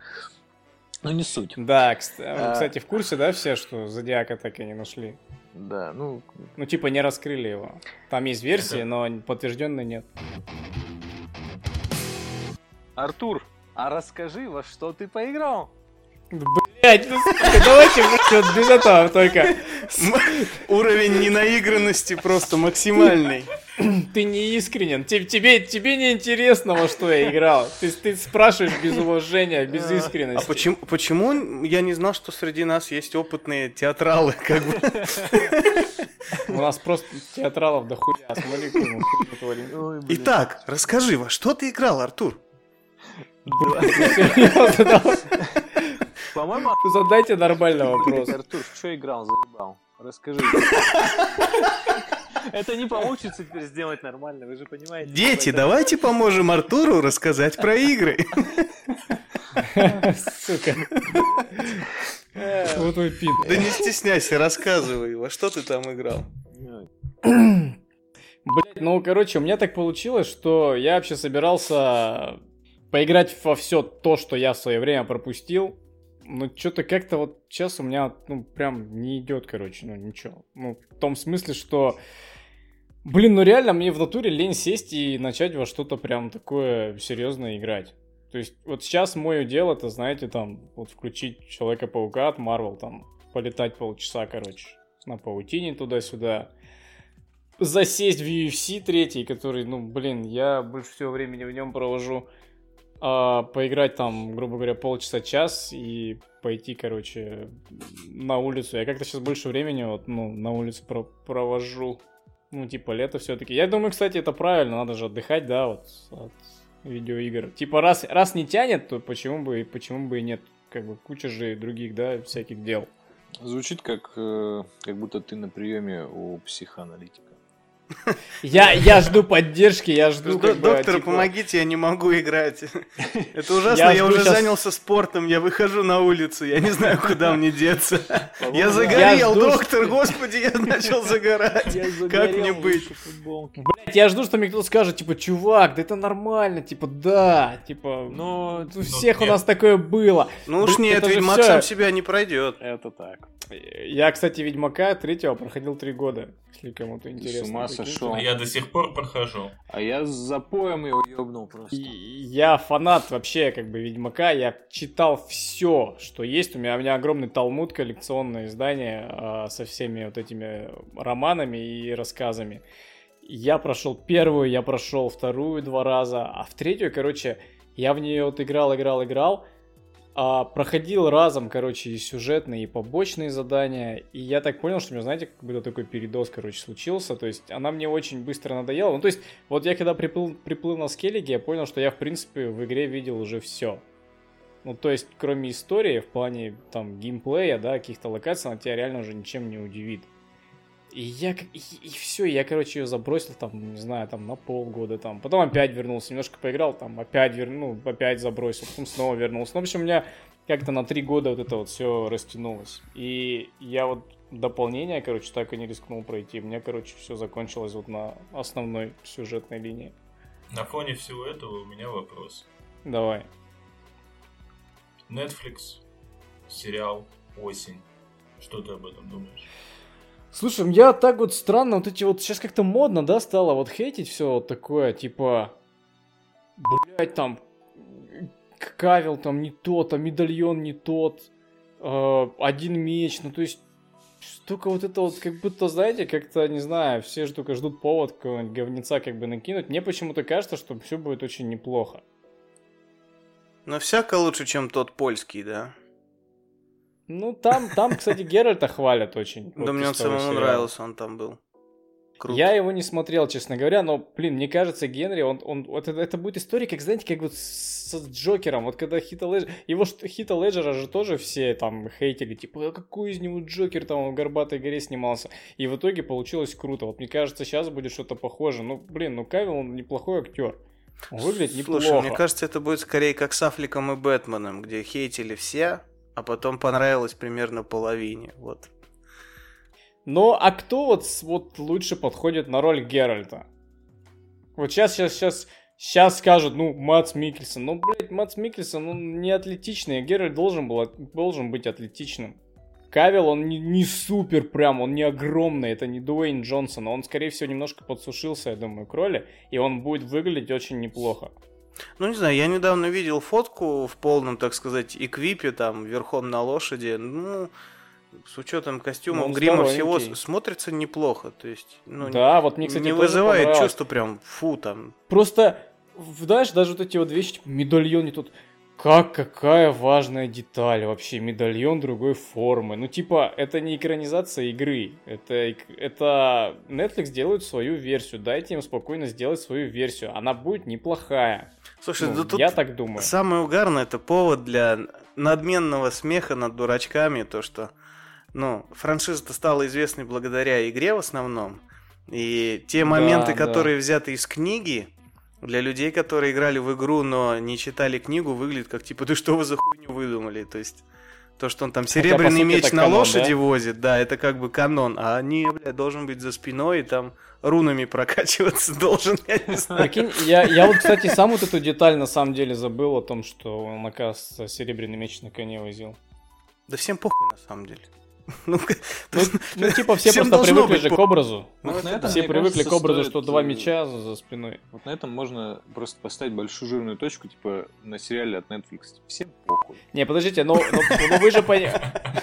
[SPEAKER 4] Ну, не суть.
[SPEAKER 2] Да, а, кстати, в курсе, да, все, что Зодиака так и не нашли?
[SPEAKER 4] Да, ну...
[SPEAKER 2] Ну, типа, не раскрыли его. Там есть версии, но подтвержденной нет.
[SPEAKER 4] Артур, а расскажи, во что ты поиграл?
[SPEAKER 2] Блять, ну сука, давайте вот без этого только.
[SPEAKER 3] Уровень ненаигранности просто максимальный.
[SPEAKER 2] Ты не искренен. Тебе, тебе, не интересно, во что я играл. Ты, ты спрашиваешь без уважения, без
[SPEAKER 3] А
[SPEAKER 2] искренности.
[SPEAKER 3] почему, почему я не знал, что среди нас есть опытные театралы, как бы?
[SPEAKER 2] У нас просто театралов до хуя. Смотри,
[SPEAKER 4] блин.
[SPEAKER 3] Итак, расскажи, во что ты играл, Артур?
[SPEAKER 4] По-моему, <laughs>
[SPEAKER 2] Задайте нормальный вопрос.
[SPEAKER 4] Артур, что играл, заебал? Расскажи. Это не получится теперь сделать нормально, вы же понимаете.
[SPEAKER 3] Дети, давайте поможем Артуру рассказать про игры.
[SPEAKER 2] Сука. Вот вы пид.
[SPEAKER 3] Да не стесняйся, рассказывай, во что ты там играл.
[SPEAKER 2] Блять, ну, короче, у меня так получилось, что я вообще собирался поиграть во все то, что я в свое время пропустил. Но что-то как-то вот сейчас у меня, ну, прям не идет, короче, ну, ничего. Ну, в том смысле, что... Блин, ну реально мне в натуре лень сесть и начать во что-то прям такое серьезное играть. То есть вот сейчас мое дело, это, знаете, там, вот включить Человека-паука от Marvel, там, полетать полчаса, короче, на паутине туда-сюда, засесть в UFC третий, который, ну, блин, я больше всего времени в нем провожу, а, поиграть там, грубо говоря, полчаса-час и пойти, короче, на улицу. Я как-то сейчас больше времени вот, ну, на улице про- провожу. Ну, типа, лето все-таки. Я думаю, кстати, это правильно, надо же отдыхать, да, вот от видеоигр. Типа, раз, раз не тянет, то почему бы, почему бы и нет? Как бы куча же других, да, всяких дел.
[SPEAKER 4] Звучит как, э, как будто ты на приеме у психоаналитика.
[SPEAKER 2] Я, я жду поддержки, я жду,
[SPEAKER 3] Д-
[SPEAKER 2] как бы,
[SPEAKER 3] Доктор,
[SPEAKER 2] типа,
[SPEAKER 3] помогите, я не могу играть. <laughs> Это ужасно,
[SPEAKER 2] Я
[SPEAKER 3] я уже
[SPEAKER 2] щас-
[SPEAKER 3] занялся спортом, я выхожу на улицу, я не знаю, куда мне деться. Я загорел,
[SPEAKER 2] жду,
[SPEAKER 3] доктор, господи, я начал <laughs> загорать.
[SPEAKER 4] Я
[SPEAKER 3] Как мне быть?
[SPEAKER 2] Блять, я жду, что мне кто-то скажет, типа, чувак, да это нормально, типа, да, типа,
[SPEAKER 4] Но
[SPEAKER 2] у всех у нас такое было.
[SPEAKER 3] Ну уж нет,
[SPEAKER 2] это же
[SPEAKER 3] Ведьмак сам себя не пройдет.
[SPEAKER 2] Это так. Я, кстати, Ведьмака третьего проходил три года, если кому-то интересно.
[SPEAKER 4] Сошел.
[SPEAKER 1] А я до сих пор прохожу.
[SPEAKER 4] А я запоем его ёбнул просто.
[SPEAKER 2] И Я фанат вообще, как бы, Ведьмака. Я читал все, что есть. У меня, у меня огромный талмуд, коллекционное издание а, со всеми вот этими романами и рассказами. Я прошел первую, я прошел вторую два раза, а в третью, короче, я в нее вот играл, играл, играл. А, проходил разом, короче, и сюжетные, и побочные задания. И я так понял, что у меня, знаете, как будто такой передоз, короче, случился. То есть она мне очень быстро надоела. Ну, то есть, вот я когда приплыл, приплыл на скеллиге, я понял, что я, в принципе, в игре видел уже все. Ну, то есть, кроме истории, в плане, там, геймплея, да, каких-то локаций, она тебя реально уже ничем не удивит. И я, как- и, все, я, короче, ее забросил, там, не знаю, там, на полгода, там. Потом опять вернулся, немножко поиграл, там, опять вернул, опять забросил, потом снова вернулся. Ну, в общем, у меня как-то на три года вот это вот все растянулось. И я вот дополнение, короче, так и не рискнул пройти. У меня, короче, все закончилось вот на основной сюжетной линии.
[SPEAKER 1] На фоне всего этого у меня вопрос.
[SPEAKER 2] Давай.
[SPEAKER 1] Netflix, сериал «Осень». Что ты об этом думаешь?
[SPEAKER 2] Слушай, я так вот странно, вот эти вот сейчас как-то модно, да, стало вот хейтить все вот такое, типа, блять, там, кавел там не тот, а медальон не тот, э, один меч, ну то есть столько вот это вот, как будто, знаете, как-то, не знаю, все же только ждут повод какого-нибудь говнеца как бы накинуть. Мне почему-то кажется, что все будет очень неплохо.
[SPEAKER 3] Но всяко лучше, чем тот польский, да?
[SPEAKER 2] Ну, там, там, кстати, Геральта хвалят очень.
[SPEAKER 3] Да мне он самому нравился, он там был. Круто.
[SPEAKER 2] Я его не смотрел, честно говоря, но, блин, мне кажется, Генри, он, он, вот это, это будет история, как, знаете, как вот с, с Джокером, вот когда Хита Леджер, его Хита Леджера же тоже все там хейтили, типа, а какой из него Джокер, там, в Горбатой горе снимался, и в итоге получилось круто, вот мне кажется, сейчас будет что-то похоже, ну, блин, ну, Кавилл, он неплохой актер, он выглядит неплохо.
[SPEAKER 3] Слушай, мне кажется, это будет скорее как с Аффлеком и Бэтменом, где хейтили все, а потом понравилось примерно половине. Вот.
[SPEAKER 2] Но а кто вот, вот лучше подходит на роль Геральта? Вот сейчас, сейчас, сейчас, сейчас скажут, ну, Мац Микельсон. Ну, блядь, Мац Микельсон, он не атлетичный, а Геральт должен, был, должен быть атлетичным. Кавел, он не, не супер прям, он не огромный, это не Дуэйн Джонсон, он, скорее всего, немножко подсушился, я думаю, к роли, и он будет выглядеть очень неплохо.
[SPEAKER 3] Ну, не знаю, я недавно видел фотку в полном, так сказать, эквипе, там, верхом на лошади. Ну, с учетом костюмов,
[SPEAKER 2] Ну,
[SPEAKER 3] грима, всего,
[SPEAKER 2] здоровенький.
[SPEAKER 3] смотрится неплохо. То есть, ну,
[SPEAKER 2] Да, вот мне, кстати,
[SPEAKER 3] не вызывает чувство прям, фу, там.
[SPEAKER 2] Просто, знаешь, даже вот эти вот вещи, типа медальон не тут. Как, какая важная деталь вообще, медальон другой формы. Ну, типа, это не экранизация игры, это, это Netflix делают свою версию, дайте им спокойно сделать свою версию, она будет неплохая.
[SPEAKER 3] Слушай,
[SPEAKER 2] Ну,
[SPEAKER 3] да тут
[SPEAKER 2] я так думаю.
[SPEAKER 3] самое угарное, это повод для надменного смеха над дурачками, то, что, ну, франшиза-то стала известной благодаря игре в основном. И те
[SPEAKER 2] Да,
[SPEAKER 3] моменты,
[SPEAKER 2] да.
[SPEAKER 3] которые взяты из книги, для людей, которые играли в игру, но не читали книгу, выглядит как типа, ты что вы за хуйню выдумали? То есть, то, что он там серебряный
[SPEAKER 2] сути,
[SPEAKER 3] меч на
[SPEAKER 2] канон,
[SPEAKER 3] лошади
[SPEAKER 2] да?
[SPEAKER 3] возит, да, это как бы канон. А не, бля, должен быть за спиной и там рунами прокачиваться <laughs> должен, я не знаю.
[SPEAKER 2] Прикинь, я, я вот, кстати, сам вот эту деталь на самом деле забыл о том, что он, оказывается, серебряный меч на коне возил.
[SPEAKER 3] Да всем похуй на самом деле. <laughs> Ну,
[SPEAKER 2] Ну, <laughs> ну, типа, все просто привыкли же
[SPEAKER 3] по-
[SPEAKER 2] к образу.
[SPEAKER 4] Ну,
[SPEAKER 3] это
[SPEAKER 4] этом,
[SPEAKER 2] Все привыкли
[SPEAKER 4] кажется,
[SPEAKER 2] к образу,
[SPEAKER 4] стоит,
[SPEAKER 2] что два
[SPEAKER 4] э,
[SPEAKER 2] меча за, за спиной.
[SPEAKER 4] Вот на этом можно просто поставить большую жирную точку, типа на сериале от Netflix. Всем похуй.
[SPEAKER 2] Не, подождите, но, но- но вы же поняли.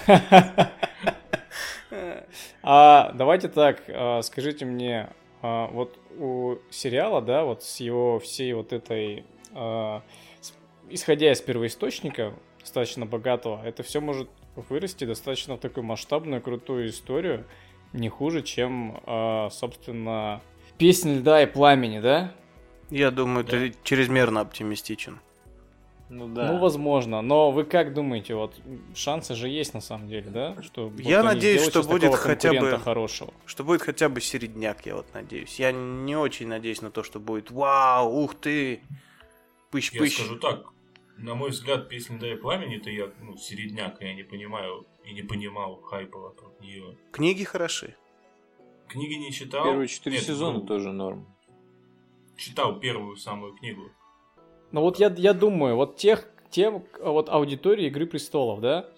[SPEAKER 2] <laughs> А, давайте так, а, скажите мне, а, вот у сериала, да, вот с его всей вот этой, а, исходя из первоисточника, достаточно богатого, это все может вырасти достаточно в такую масштабную, крутую историю, не хуже, чем, а, собственно, «Песнь льда и пламени», да?
[SPEAKER 3] Я думаю, ты чрезмерно оптимистичен.
[SPEAKER 4] Ну да.
[SPEAKER 2] Ну, возможно. Но вы как думаете, вот шансы же есть на самом деле, да? Что вот
[SPEAKER 3] Я надеюсь, что будет хотя бы-
[SPEAKER 2] хорошего.
[SPEAKER 3] Что будет хотя бы середняк, я вот надеюсь. Я не очень надеюсь на то, что будет вау, ух ты,
[SPEAKER 1] Я
[SPEAKER 3] пыщ-пыщ.
[SPEAKER 1] скажу так. На мой взгляд, песня «Да и пламени» это я, ну, середняк, я не понимаю и не понимал хайпа вокруг нее.
[SPEAKER 3] Книги хороши.
[SPEAKER 1] Книги не читал.
[SPEAKER 4] Первые четыре
[SPEAKER 1] Нет,
[SPEAKER 4] сезона
[SPEAKER 1] ну,
[SPEAKER 4] тоже норм.
[SPEAKER 1] Читал первую самую книгу.
[SPEAKER 2] Но вот я, я думаю, вот тех, тем, вот аудитории Игры Престолов, да?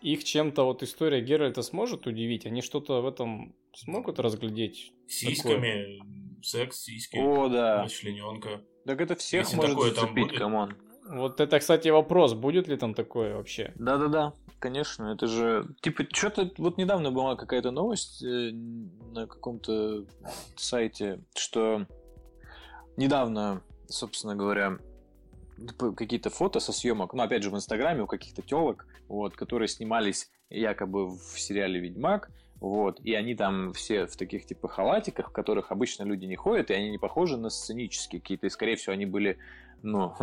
[SPEAKER 2] Их чем-то вот история Геральта сможет удивить? Они что-то в этом смогут разглядеть?
[SPEAKER 1] Сиськами, секс, сиськи,
[SPEAKER 4] О, да.
[SPEAKER 1] расчлененка.
[SPEAKER 4] Так это всех
[SPEAKER 1] Если
[SPEAKER 4] может
[SPEAKER 1] такое там
[SPEAKER 4] зацепить,
[SPEAKER 1] будет.
[SPEAKER 4] come on.
[SPEAKER 2] Вот это, кстати, вопрос, будет ли там такое вообще?
[SPEAKER 4] Да-да-да, конечно, это же... Типа, что-то... Вот недавно была какая-то новость э, на каком-то сайте, что недавно, собственно говоря, какие-то фото со съемок, ну, опять же, в Инстаграме у каких-то телок, вот, которые снимались якобы в сериале «Ведьмак», вот, и они там все в таких, типа, халатиках, в которых обычно люди не ходят, и они не похожи на сценические какие-то, и, скорее всего, они были, ну,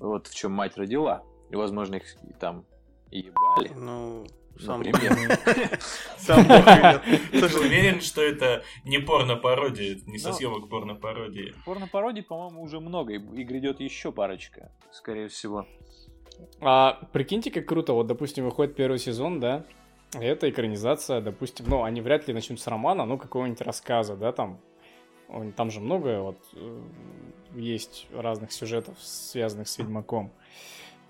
[SPEAKER 4] вот в чем мать родила, и, возможно, их там и ебали.
[SPEAKER 3] Ну, сам
[SPEAKER 4] Например. <laughs>
[SPEAKER 3] Сам Слушай,
[SPEAKER 1] уверен, что это не порно-пародия, не со
[SPEAKER 4] Ну,
[SPEAKER 1] съемок порно-пародии?
[SPEAKER 4] Порно-пародий, по-моему, уже много, и, грядет еще парочка, скорее всего.
[SPEAKER 2] А прикиньте, как круто, вот, допустим, выходит первый сезон, да, это экранизация, допустим, ну, они вряд ли начнут с романа, ну, какого-нибудь рассказа, да, там, там же много вот э, есть разных сюжетов, связанных с Ведьмаком.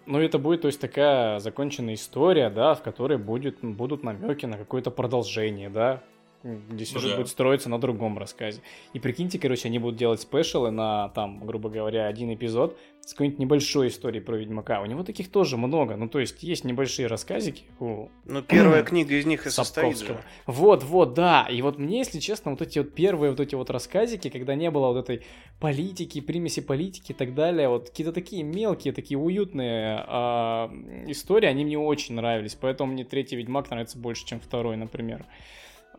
[SPEAKER 2] Ну, это будет, то есть, такая законченная история, да, в которой будет, будут намеки на какое-то продолжение, да, где сюжет
[SPEAKER 1] да.
[SPEAKER 2] будет строиться на другом рассказе. И прикиньте, короче, они будут делать спешалы на, там, грубо говоря, один эпизод с какой-нибудь небольшой историей про Ведьмака. У него таких тоже много. Ну, то есть, есть небольшие рассказики у
[SPEAKER 3] Ну, первая <clears throat> книга из них и состоит
[SPEAKER 2] Сапковского.
[SPEAKER 3] же.
[SPEAKER 2] Вот, вот, да. И вот мне, если честно, вот эти вот первые вот эти вот рассказики, когда не было вот этой политики, примеси политики и так далее, вот какие-то такие мелкие, такие уютные а, истории, они мне очень нравились. Поэтому мне третий Ведьмак нравится больше, чем второй, например.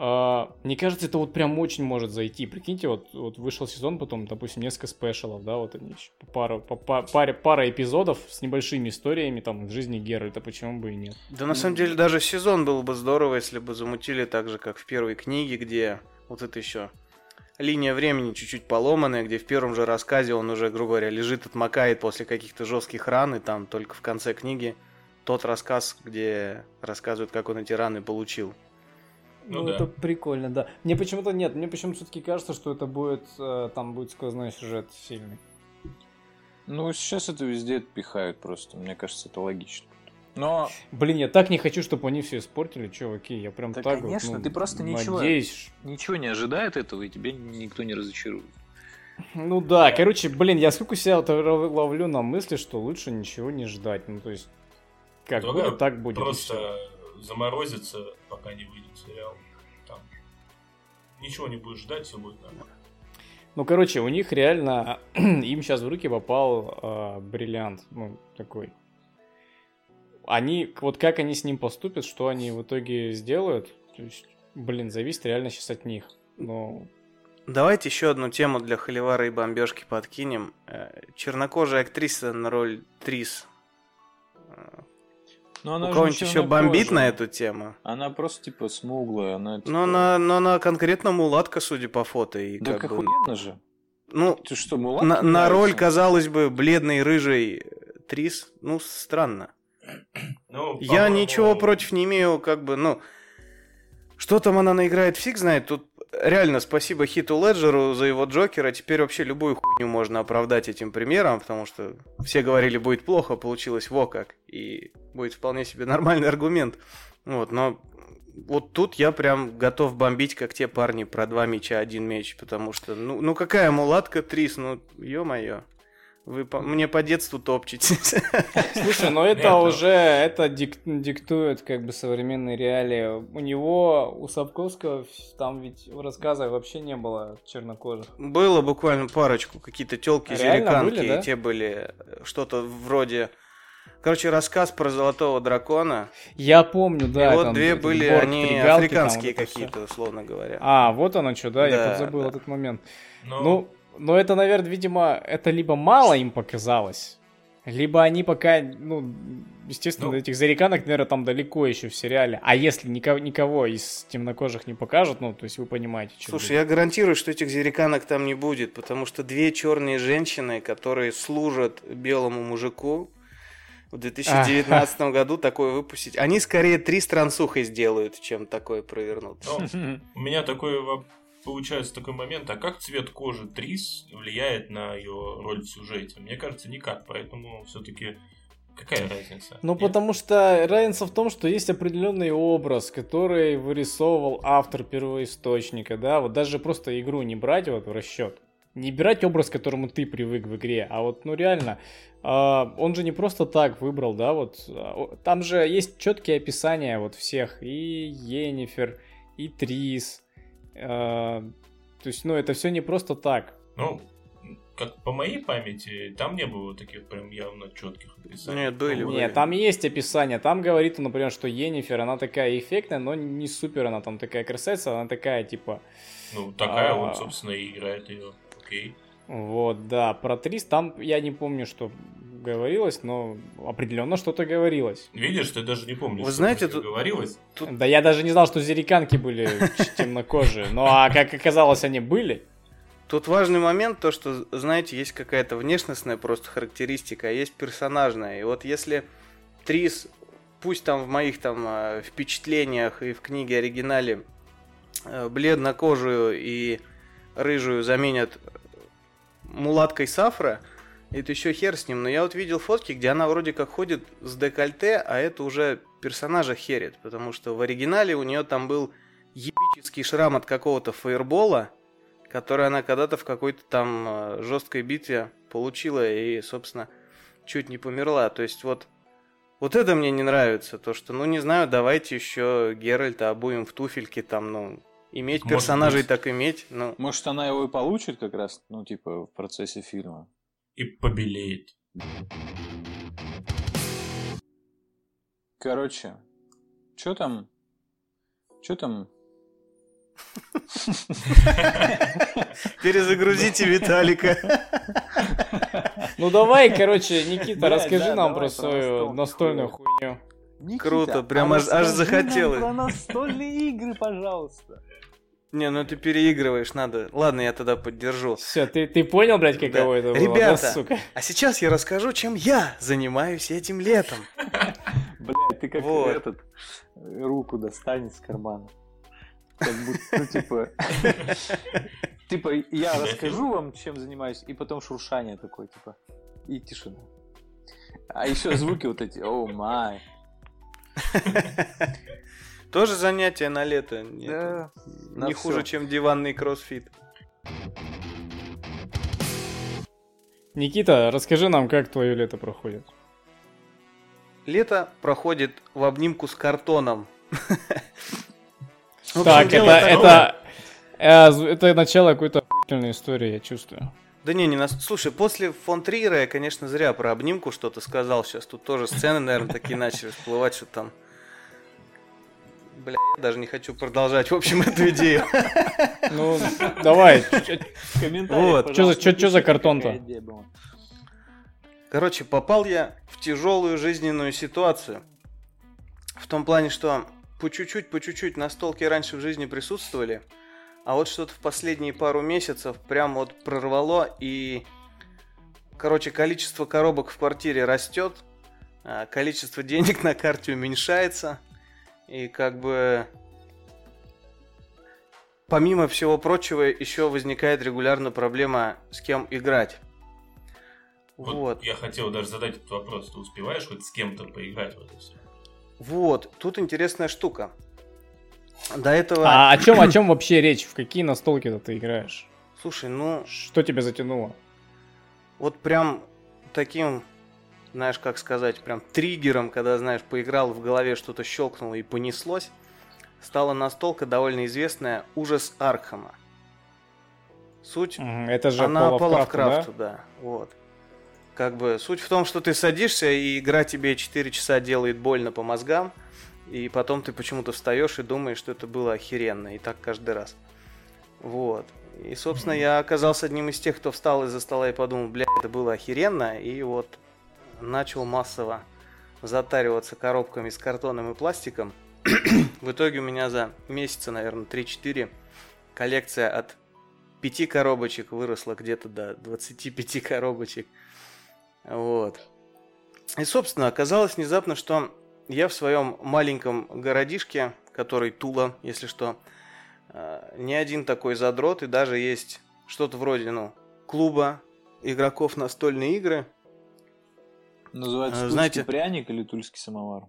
[SPEAKER 2] А, мне кажется, это вот прям очень может зайти. Прикиньте, вот, вот вышел сезон, потом, допустим, несколько спешалов, да, вот они еще по пару, по, па- паре, пара эпизодов с небольшими историями там из жизни Геральта, почему бы и нет.
[SPEAKER 3] Да на самом деле даже сезон было бы здорово, если бы замутили так же, как в первой книге, где вот это еще линия времени чуть-чуть поломанная, где в первом же рассказе он уже, грубо говоря, лежит, отмокает после каких-то жестких ран, и там только в конце книги тот рассказ, где рассказывают, как он эти раны получил.
[SPEAKER 2] Ну,
[SPEAKER 1] Ну да.
[SPEAKER 2] это прикольно, да. Мне почему-то нет, мне почему-то все-таки кажется, что это будет, э, там будет сквозной сюжет сильный.
[SPEAKER 4] Ну, сейчас это везде пихают просто, мне кажется, это логично. Но,
[SPEAKER 2] Блин, я так не хочу, чтобы они все испортили, чуваки, я прям
[SPEAKER 4] Да,
[SPEAKER 2] так вот,
[SPEAKER 4] конечно,
[SPEAKER 2] ну,
[SPEAKER 4] ты просто ничего-
[SPEAKER 2] Надеюсь,
[SPEAKER 4] ничего не ожидает этого, и тебя никто не разочарует.
[SPEAKER 2] Ну да, короче, блин, я сколько себя вот ловлю на мысли, что лучше ничего не ждать. Ну, то есть, как
[SPEAKER 1] Другая
[SPEAKER 2] будет, так будет.
[SPEAKER 1] Просто
[SPEAKER 2] всё.
[SPEAKER 1] заморозиться, пока не выйдет сериал. Там ничего не будешь ждать, все будет нормально.
[SPEAKER 2] Ну, короче, у них реально, <clears throat> им сейчас в руки попал э, бриллиант, ну, такой. Они, вот как они с ним поступят, что они в итоге сделают, то есть, блин, зависит реально сейчас от них. Но
[SPEAKER 3] Давайте еще одну тему для холивара и бомбежки подкинем. Э, Чернокожая актриса на роль Трис.
[SPEAKER 4] Но
[SPEAKER 3] У
[SPEAKER 4] она же
[SPEAKER 3] кого-нибудь еще бомбит
[SPEAKER 4] чернокожая.
[SPEAKER 3] на эту тему?
[SPEAKER 4] Она просто, типа, смуглая. Она, типа...
[SPEAKER 3] Но она, но она конкретно мулатка, судя по фото. И
[SPEAKER 4] Да
[SPEAKER 3] как бы,
[SPEAKER 4] охуенно же.
[SPEAKER 3] ну,
[SPEAKER 4] Ты что, мулатки
[SPEAKER 3] на, на роль, казалось бы, бледной рыжей Трис, ну, странно.
[SPEAKER 1] Ну,
[SPEAKER 3] Я ничего против не имею, как бы, ну... Что там она наиграет, фиг знает. Тут реально спасибо Хиту Леджеру за его Джокера. Теперь вообще любую хуйню можно оправдать этим примером, потому что все говорили, будет плохо, получилось во как. И будет вполне себе нормальный аргумент. Вот, но вот тут я прям готов бомбить, как те парни про два мяча, один меч, потому что, ну, ну какая мулатка Трис, ну, ё-моё. Вы по- мне по детству топчете. <laughs>
[SPEAKER 2] Слушай, но это
[SPEAKER 1] Нет,
[SPEAKER 2] уже, это дик- диктует как бы современные реалии. У него, у Сапковского, там ведь в рассказах вообще не было чернокожих.
[SPEAKER 3] Было буквально парочку, какие-то телки,
[SPEAKER 2] Реально
[SPEAKER 3] зериканки,
[SPEAKER 2] были, да?
[SPEAKER 3] и те были э, что-то вроде... Короче, рассказ про золотого дракона.
[SPEAKER 2] Я помню, да.
[SPEAKER 3] и вот
[SPEAKER 2] там
[SPEAKER 3] две были, они африканские
[SPEAKER 2] вот
[SPEAKER 3] какие-то, условно говоря.
[SPEAKER 2] А, вот оно что, да, я
[SPEAKER 3] Да,
[SPEAKER 2] подзабыл
[SPEAKER 3] да.
[SPEAKER 2] этот момент.
[SPEAKER 1] Ну,
[SPEAKER 2] Ну, но это, наверное, видимо, это либо мало им показалось, либо они пока, ну, естественно,
[SPEAKER 1] Ну.
[SPEAKER 2] этих зареканок, наверное, там далеко еще в сериале. А если никого, никого из темнокожих не покажут, ну, то есть вы понимаете, что
[SPEAKER 3] Слушай, я гарантирую, что этих зериканок там не будет, потому что две черные женщины, которые служат белому мужику, в 2019 году такое выпустить. Они скорее три с трансухой сделают, чем такое провернут.
[SPEAKER 1] ну, у меня такой получается такой момент, а как цвет кожи Трис влияет на ее роль в сюжете? Мне кажется, никак, поэтому все-таки какая разница?
[SPEAKER 2] Ну,
[SPEAKER 1] Нет?
[SPEAKER 2] потому что разница в том, что есть определенный образ, который вырисовывал автор первоисточника, да, вот даже просто игру не брать вот в расчет. Не брать образ, к которому ты привык в игре, а вот, ну реально, а, он же не просто так выбрал, да, вот, а, там же есть четкие описания вот всех, и Енифер, и Трис, то есть, ну, это все не просто так.
[SPEAKER 1] Ну, как по моей памяти, там не было таких прям явно четких описаний.
[SPEAKER 3] Нет, были,
[SPEAKER 1] Ну,
[SPEAKER 3] были.
[SPEAKER 2] Нет, там есть описание. Там говорит, например, что Енифер, она такая эффектная, но не супер, она там такая красавица, она такая, типа,
[SPEAKER 1] Ну, такая
[SPEAKER 2] А.
[SPEAKER 1] вот, собственно, и играет ее. Окей.
[SPEAKER 2] Вот, да. Про Трис там я не помню, что говорилось, но определенно что-то говорилось.
[SPEAKER 1] Видишь, ты даже не помнишь,
[SPEAKER 3] Вы
[SPEAKER 1] что
[SPEAKER 3] знаете, тут-
[SPEAKER 1] говорилось.
[SPEAKER 3] Тут-
[SPEAKER 2] Да я даже не знал, что зериканки были <laughs> темнокожие. Ну а как оказалось, они были.
[SPEAKER 3] Тут важный момент, то что, знаете, есть какая-то внешностная просто характеристика, а есть персонажная. И вот если Трис, пусть там в моих там э, впечатлениях и в книге оригинале э, бледнокожую и рыжую заменят мулаткой Сафра, это еще хер с ним. Но я вот видел фотки, где она вроде как ходит с декольте, а это уже персонажа херит. Потому что в оригинале у нее там был ебический шрам от какого-то фаербола, который она когда-то в какой-то там э, жесткой битве получила и, собственно, чуть не померла. То есть вот вот это мне не нравится, то что, ну не знаю, давайте еще Геральта обуем в туфельки там, ну иметь
[SPEAKER 1] Может
[SPEAKER 3] персонажей
[SPEAKER 1] быть.
[SPEAKER 3] так иметь, ну
[SPEAKER 4] Может, она его и получит как раз, ну, типа, в процессе фильма.
[SPEAKER 1] И побелеет.
[SPEAKER 4] Короче, что там? Что там?
[SPEAKER 3] перезагрузите Виталика.
[SPEAKER 2] Ну давай, короче, Никита, расскажи нам про свою
[SPEAKER 4] настольную
[SPEAKER 2] хуйню.
[SPEAKER 3] Круто, прям аж- аж захотелось.
[SPEAKER 4] про настольные игры, пожалуйста.
[SPEAKER 3] Не, ну ты переигрываешь, надо. Ладно, я тогда поддержу.
[SPEAKER 2] Все, ты, ты понял, блядь, каково
[SPEAKER 3] Да.
[SPEAKER 2] это было,
[SPEAKER 3] Ребята,
[SPEAKER 2] да, сука?
[SPEAKER 3] А сейчас я расскажу, чем я занимаюсь этим летом. <laughs>
[SPEAKER 4] Блядь, ты как этот э, руку достань из кармана. Как будто, ну, <laughs> типа... <laughs> Типа, я расскажу вам, чем занимаюсь, и потом шуршание такое, типа, и тишина. А еще звуки вот эти, о май.
[SPEAKER 3] Тоже занятие на лето. Нет,
[SPEAKER 4] Да, на
[SPEAKER 3] Не
[SPEAKER 4] всё.
[SPEAKER 3] хуже, чем диванный кроссфит.
[SPEAKER 2] Никита, расскажи нам, как твое лето проходит.
[SPEAKER 3] Лето проходит в обнимку с картоном.
[SPEAKER 2] Так, это, это, э, это начало какой-то охуительной истории, я чувствую.
[SPEAKER 3] Да не, не нас. Слушай, после фон Триера я, конечно, зря про обнимку что-то сказал. Сейчас тут тоже сцены, наверное, такие начали всплывать, что там. Бля, я даже не хочу продолжать, в общем, эту идею. <laughs>
[SPEAKER 2] Ну, давай.
[SPEAKER 4] Вот.
[SPEAKER 2] За- чё за картон-то?
[SPEAKER 3] Короче, попал я в тяжелую жизненную ситуацию. В том плане, что по чуть-чуть, по чуть-чуть настолки раньше в жизни присутствовали, а вот что-то в последние пару месяцев прям вот прорвало, и, короче, количество коробок в квартире растет, а количество денег <laughs> на карте уменьшается, и как бы помимо всего прочего еще возникает регулярно проблема с кем играть.
[SPEAKER 1] Вот,
[SPEAKER 3] Вот.
[SPEAKER 1] Я хотел даже задать этот вопрос. Ты успеваешь хоть с кем-то поиграть в это все?
[SPEAKER 3] Вот, тут интересная штука. До этого...
[SPEAKER 2] А о чем, о чем вообще речь? В какие настолки ты играешь?
[SPEAKER 3] Слушай, ну,
[SPEAKER 2] Что тебя затянуло?
[SPEAKER 3] вот прям таким, знаешь, как сказать, прям триггером, когда, знаешь, поиграл в голове, что-то щелкнуло и понеслось, стала настолка довольно известная «Ужас Архама». Суть
[SPEAKER 2] Это же
[SPEAKER 3] Она
[SPEAKER 2] по Лавкрафту, да?
[SPEAKER 3] Да? Вот. Как бы суть в том, что ты садишься, и игра тебе 4 часа делает больно по мозгам, и потом ты почему-то встаешь и думаешь, что это было охеренно, и так каждый раз. Вот. И, собственно, я оказался одним из тех, кто встал из-за стола и подумал, бля, это было охеренно, и вот начал массово затариваться коробками с картоном и пластиком. В итоге у меня за месяца, наверное, 3-4 коллекция от 5 коробочек выросла где-то до 25 коробочек. Вот. И, собственно, оказалось внезапно, что я в своем маленьком городишке, который Тула, если что, э, не один такой задрот, и даже есть что-то вроде, ну, клуба игроков настольные игры.
[SPEAKER 4] Называется
[SPEAKER 3] А,
[SPEAKER 4] тульский
[SPEAKER 3] знаете-
[SPEAKER 4] пряник или тульский самовар?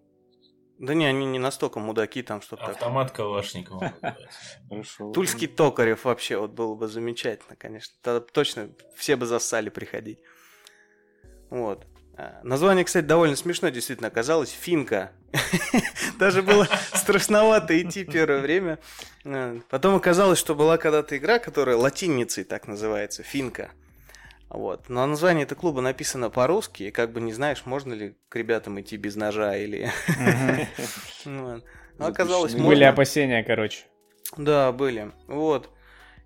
[SPEAKER 3] Да не, они не настолько мудаки, там что-то такое.
[SPEAKER 1] Автомат Калашникова. называется.
[SPEAKER 4] Хорошо.
[SPEAKER 3] Тульский Токарев вообще вот было бы замечательно, конечно. Тогда точно все бы засали приходить. Вот. А, Название, кстати, довольно смешно действительно оказалось. Финка. <laughs> Даже было <laughs> страшновато идти первое время. А, Потом оказалось, что была когда-то игра, которая латиницей так называется. Финка. Вот. Но название этого клуба написано по-русски, и как бы не знаешь, можно ли к ребятам идти без ножа или... <laughs> Ну, оказалось.
[SPEAKER 2] Были опасения, короче.
[SPEAKER 3] Да, были. Вот.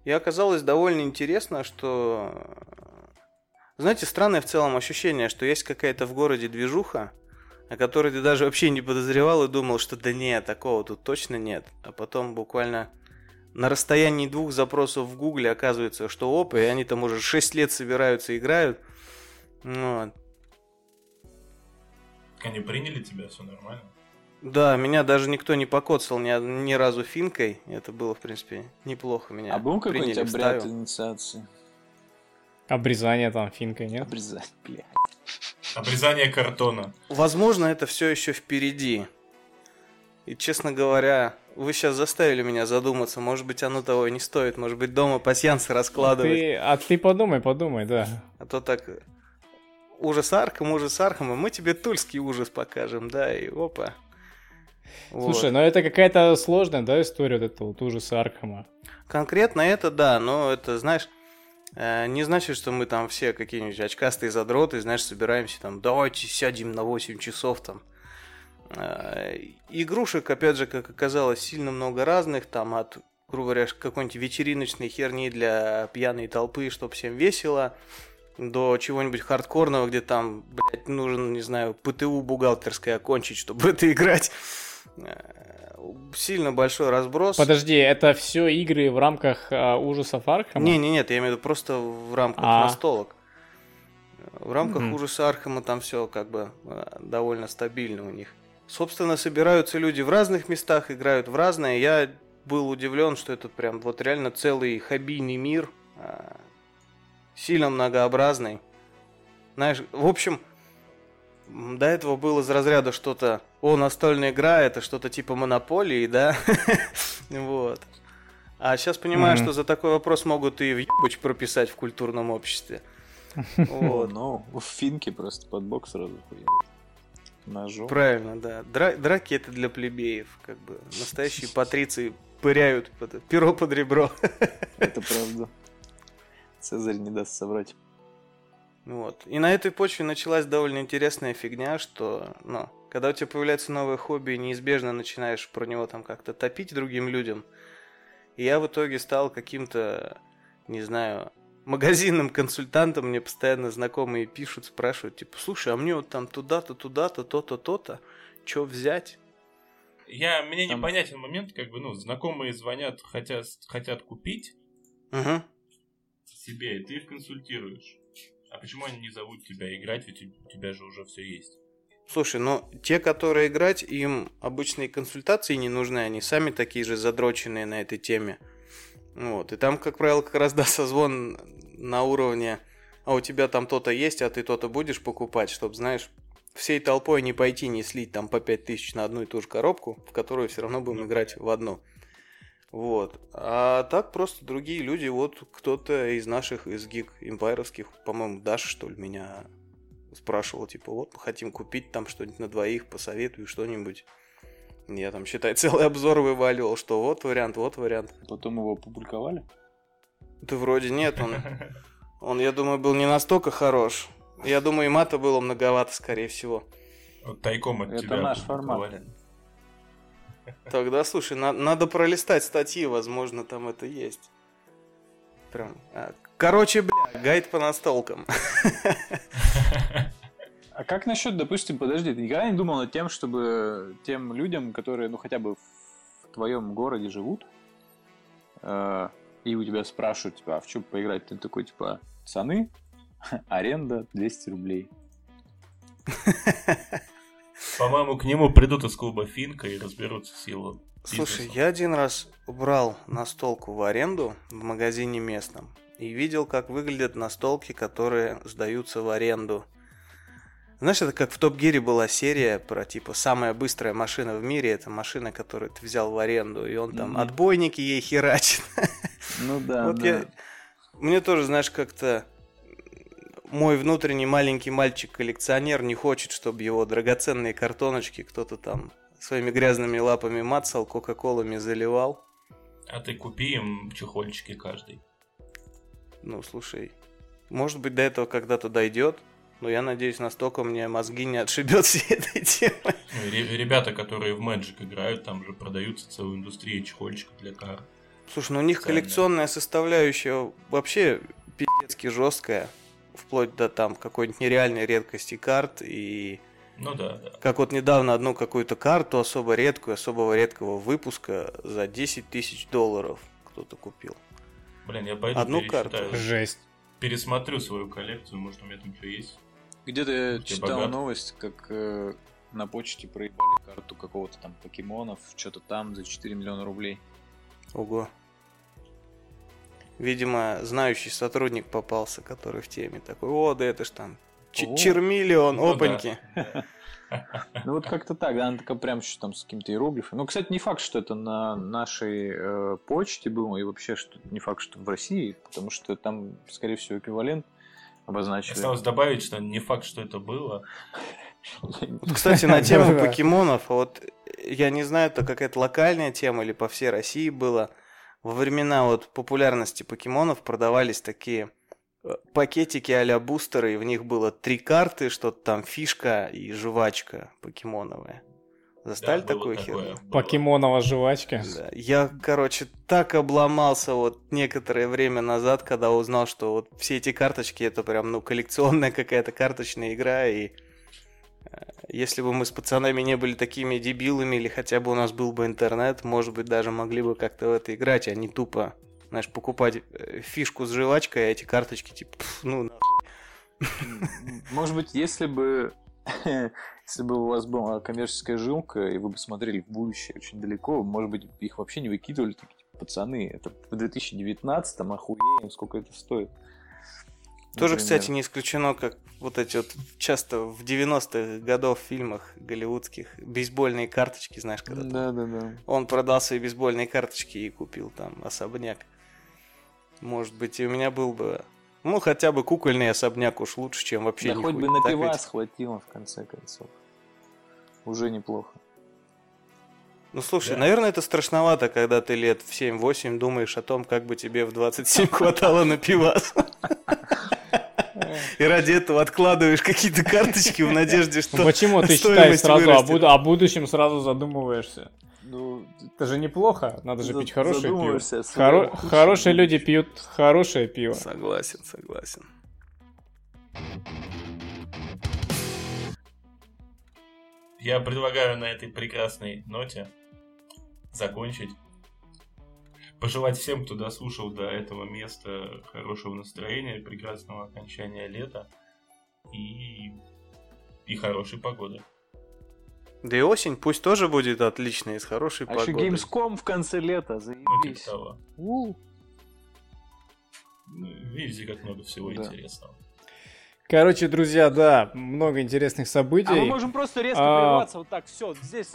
[SPEAKER 3] И оказалось довольно интересно, что... Знаете, странное в целом ощущение, что есть какая-то в городе движуха, о которой ты даже вообще не подозревал и думал, что да нет, такого тут точно нет. А потом буквально на расстоянии двух запросов в Гугле оказывается, что опа, и они там уже 6 лет собираются и играют. Вот.
[SPEAKER 1] Они приняли тебя, все нормально.
[SPEAKER 3] Да, меня даже никто не покоцал ни, ни разу финкой. Это было, в принципе, неплохо меня.
[SPEAKER 4] А был какой-нибудь обряд
[SPEAKER 3] вставил.
[SPEAKER 4] инициации?
[SPEAKER 2] Обрезание там финкой, нет?
[SPEAKER 4] Обрезать, бля.
[SPEAKER 1] Обрезание картона.
[SPEAKER 3] Возможно, это все еще впереди. И, честно говоря, вы сейчас заставили меня задуматься. Может быть, оно того и не стоит. Может быть, дома пасьянцы раскладывать.
[SPEAKER 2] Ты, а ты подумай, подумай, да.
[SPEAKER 3] А то так... Ужас Архам, ужас Архама. Мы тебе тульский ужас покажем, да, и опа. Вот.
[SPEAKER 2] Слушай, ну это какая-то сложная, да, история вот этого вот ужаса Архама.
[SPEAKER 3] Конкретно это да, но это, знаешь, э, не значит, что мы там все какие-нибудь очкастые задроты, знаешь, собираемся там, давайте сядем на 8 часов там. Э, Игрушек, опять же, как оказалось, сильно много разных, там от, грубо говоря, какой-нибудь вечериночной херни для пьяной толпы, чтобы всем весело, до чего-нибудь хардкорного, где там, блядь, нужен, не знаю, ПТУ бухгалтерское окончить, чтобы это играть. Э, Сильно большой разброс.
[SPEAKER 2] Подожди, это все игры в рамках а, ужасов Архама?
[SPEAKER 3] Не, не, нет, я имею в виду просто в рамках
[SPEAKER 2] А.
[SPEAKER 3] настолок. В рамках
[SPEAKER 2] Мгм.
[SPEAKER 3] ужаса Архама там все как бы э, довольно стабильно у них. Собственно, собираются люди в разных местах, играют в разное. Я был удивлен, что это прям вот реально целый хоббийный мир, э, сильно многообразный. Знаешь, в общем, до этого было из разряда что-то, о, настольная игра, это что-то типа монополии, да? <laughs> Вот. А сейчас понимаю, что за такой вопрос могут и в ебач прописать в культурном обществе.
[SPEAKER 4] О, <laughs>
[SPEAKER 3] Вот.
[SPEAKER 4] ну, в финке просто под бок сразу хуя. Ножом.
[SPEAKER 3] Правильно, да. Дра- драки это для плебеев, как бы. Настоящие патриции пыряют под- перо под ребро.
[SPEAKER 4] Это правда. Цезарь не даст соврать.
[SPEAKER 3] Вот. И на этой почве началась довольно интересная фигня, что, ну, когда у тебя появляется новое хобби, неизбежно начинаешь про него там как-то топить другим людям. И я в итоге стал каким-то, не знаю, магазинным консультантом. Мне постоянно знакомые пишут, спрашивают, типа, слушай, а мне вот там туда-то, туда-то, то-то, то-то, что взять?
[SPEAKER 1] Я, мне
[SPEAKER 4] Там-
[SPEAKER 1] непонятен момент, как бы, ну, знакомые звонят, хотят, хотят купить
[SPEAKER 3] Угу.
[SPEAKER 1] себе, и ты их консультируешь. А почему они не зовут тебя играть, ведь у тебя же уже все есть.
[SPEAKER 3] Слушай, ну те, которые играть, им обычные консультации не нужны, они сами такие же задроченные на этой теме. Вот, и там, как правило, как раз <laughs> да, созвон на уровне, а у тебя там то-то есть, а ты то-то будешь покупать, чтобы, знаешь, всей толпой не пойти, не слить там по 5000 на одну и ту же коробку, в которую все равно будем
[SPEAKER 1] Ну,
[SPEAKER 3] играть в одну. Вот. А так просто другие люди, вот кто-то из наших, из гик импайровских, по-моему, Даша, что ли, меня спрашивал, типа, вот, мы хотим купить там что-нибудь на двоих, посоветую что-нибудь. Я там, считай, <laughs> целый обзор вываливал, что вот вариант, вот вариант.
[SPEAKER 4] Потом его опубликовали.
[SPEAKER 3] Да вроде нет, он, <laughs> он, я думаю, был не настолько хорош. Я думаю, и мата было многовато, скорее всего.
[SPEAKER 1] Вот тайком от
[SPEAKER 4] Это
[SPEAKER 1] тебя.
[SPEAKER 4] наш формат.
[SPEAKER 3] Тогда, слушай, на- надо пролистать статьи, возможно, там это есть. Прям. а, Короче, бля, гайд по настолкам. <laughs>
[SPEAKER 4] А как насчет, допустим, подожди, ты никогда не думал над тем, чтобы тем людям, которые, ну, хотя бы в твоем городе живут, э, и у тебя спрашивают, типа, а в чем поиграть? Ты такой, типа, пацаны, <laughs> аренда 200 рублей.
[SPEAKER 1] По-моему, к нему придут из клуба Финка и разберутся с его
[SPEAKER 3] Слушай, я один раз брал настолку в аренду в магазине местном и видел, как выглядят настолки, которые сдаются в аренду. Знаешь, это как в Топ Гире была серия про типа самая быстрая машина в мире, это машина, которую ты взял в аренду, и он там
[SPEAKER 4] Мгм.
[SPEAKER 3] отбойники ей херачит.
[SPEAKER 4] Ну <laughs> да,
[SPEAKER 3] Вот я... Мне тоже, знаешь, как-то мой внутренний маленький мальчик-коллекционер не хочет, чтобы его драгоценные картоночки кто-то там своими грязными лапами мацал, кока-колами заливал.
[SPEAKER 1] А ты купи им чехольчики каждый.
[SPEAKER 3] Ну, слушай, может быть, до этого когда-то дойдет, но я надеюсь, настолько мне мозги не отшибет всей этой темы.
[SPEAKER 1] Ну, ребята, которые в Magic играют, там же продаются целая индустрия чехольчиков для карт.
[SPEAKER 3] Слушай, ну у них коллекционная составляющая вообще пиздецки жесткая, вплоть до там какой-нибудь нереальной редкости карт и
[SPEAKER 1] Ну да, да.
[SPEAKER 3] Как вот недавно одну какую-то карту особо редкую, особого редкого выпуска за 10 тысяч долларов кто-то купил.
[SPEAKER 1] Блин, я пойду
[SPEAKER 3] Одну карту.
[SPEAKER 2] Жесть.
[SPEAKER 1] Пересмотрю свою коллекцию, может, у меня там что есть.
[SPEAKER 4] Где-то читал
[SPEAKER 1] богат.
[SPEAKER 4] новость, как э, на почте проебали карту какого-то там покемонов, что-то там за 4 миллиона рублей.
[SPEAKER 3] Ого. Видимо, знающий сотрудник попался, который в теме такой, о, да это ж там ч-
[SPEAKER 4] О.
[SPEAKER 3] чермиллион,
[SPEAKER 1] Ну да.
[SPEAKER 3] опаньки. <laughs>
[SPEAKER 4] Ну вот как-то так, да, она такая прям еще там с каким-то иероглифом. Ну, кстати, не факт, что это на нашей э, почте было, и вообще, что не факт, что в России, потому что там, скорее всего, эквивалент обозначили.
[SPEAKER 1] Осталось добавить, что не факт, что это было.
[SPEAKER 3] Кстати, на <laughs> тему покемонов, вот я не знаю, это какая-то локальная тема или по всей России было. Во времена вот популярности покемонов продавались такие э, пакетики а-ля бустеры, и в них было три карты, что-то там фишка и жвачка покемоновая. Застали
[SPEAKER 1] Да,
[SPEAKER 3] такую херню?
[SPEAKER 2] Покемонова жвачка.
[SPEAKER 3] Да. Я, короче, так обломался вот некоторое время назад, когда узнал, что вот все эти карточки это прям, ну, коллекционная какая-то карточная игра, и э, если бы мы с пацанами не были такими дебилами, или хотя бы у нас был бы интернет, может быть, даже могли бы как-то в это играть, а не тупо, знаешь, покупать э, фишку с жвачкой, а эти карточки, типа, пф, ну, на-
[SPEAKER 4] Может быть, если бы <laughs> если бы у вас была коммерческая жилка, и вы бы смотрели в будущее очень далеко, может быть, их вообще не выкидывали, такие, типа, пацаны, это в 2019-м, охуеем, сколько это стоит.
[SPEAKER 3] Тоже,
[SPEAKER 4] Например.
[SPEAKER 3] кстати, не исключено, как вот эти вот часто в 90-х годов в фильмах голливудских бейсбольные карточки, знаешь, когда
[SPEAKER 4] Да, да, да.
[SPEAKER 3] Он продал свои бейсбольные карточки и купил там особняк. Может быть, и у меня был бы Ну, хотя бы кукольный особняк уж лучше, чем вообще
[SPEAKER 4] Да хоть
[SPEAKER 3] нихуя.
[SPEAKER 4] бы на
[SPEAKER 3] Так
[SPEAKER 4] пивас
[SPEAKER 3] ведь?
[SPEAKER 4] хватило, в конце концов. Уже неплохо.
[SPEAKER 3] Ну, слушай,
[SPEAKER 1] Да.
[SPEAKER 3] наверное, это страшновато, когда ты лет в 7-8 думаешь о том, как бы тебе в 27 хватало на пивас. И ради этого откладываешь какие-то карточки в надежде, что
[SPEAKER 2] Почему ты считаешь сразу о будущем сразу задумываешься?
[SPEAKER 4] Ну,
[SPEAKER 2] Это же неплохо, надо же
[SPEAKER 4] за-
[SPEAKER 2] пить хорошее пиво. Хоро- Хорошие люди пьют хорошее пиво.
[SPEAKER 3] Согласен, согласен.
[SPEAKER 1] Я предлагаю на этой прекрасной ноте закончить. Пожелать всем, кто дослушал до этого места, хорошего настроения, прекрасного окончания лета и, и хорошей погоды.
[SPEAKER 3] Да и осень пусть тоже будет отличной, с хорошей
[SPEAKER 4] А еще
[SPEAKER 3] погодой.
[SPEAKER 4] Gamescom в конце лета,
[SPEAKER 1] Ну, типа
[SPEAKER 4] заебись.
[SPEAKER 1] Ну, Видите, как много всего
[SPEAKER 4] Да.
[SPEAKER 1] интересного.
[SPEAKER 2] Короче, друзья, да, много интересных событий.
[SPEAKER 4] А мы можем просто резко
[SPEAKER 2] А.
[SPEAKER 4] прерваться вот так, все, здесь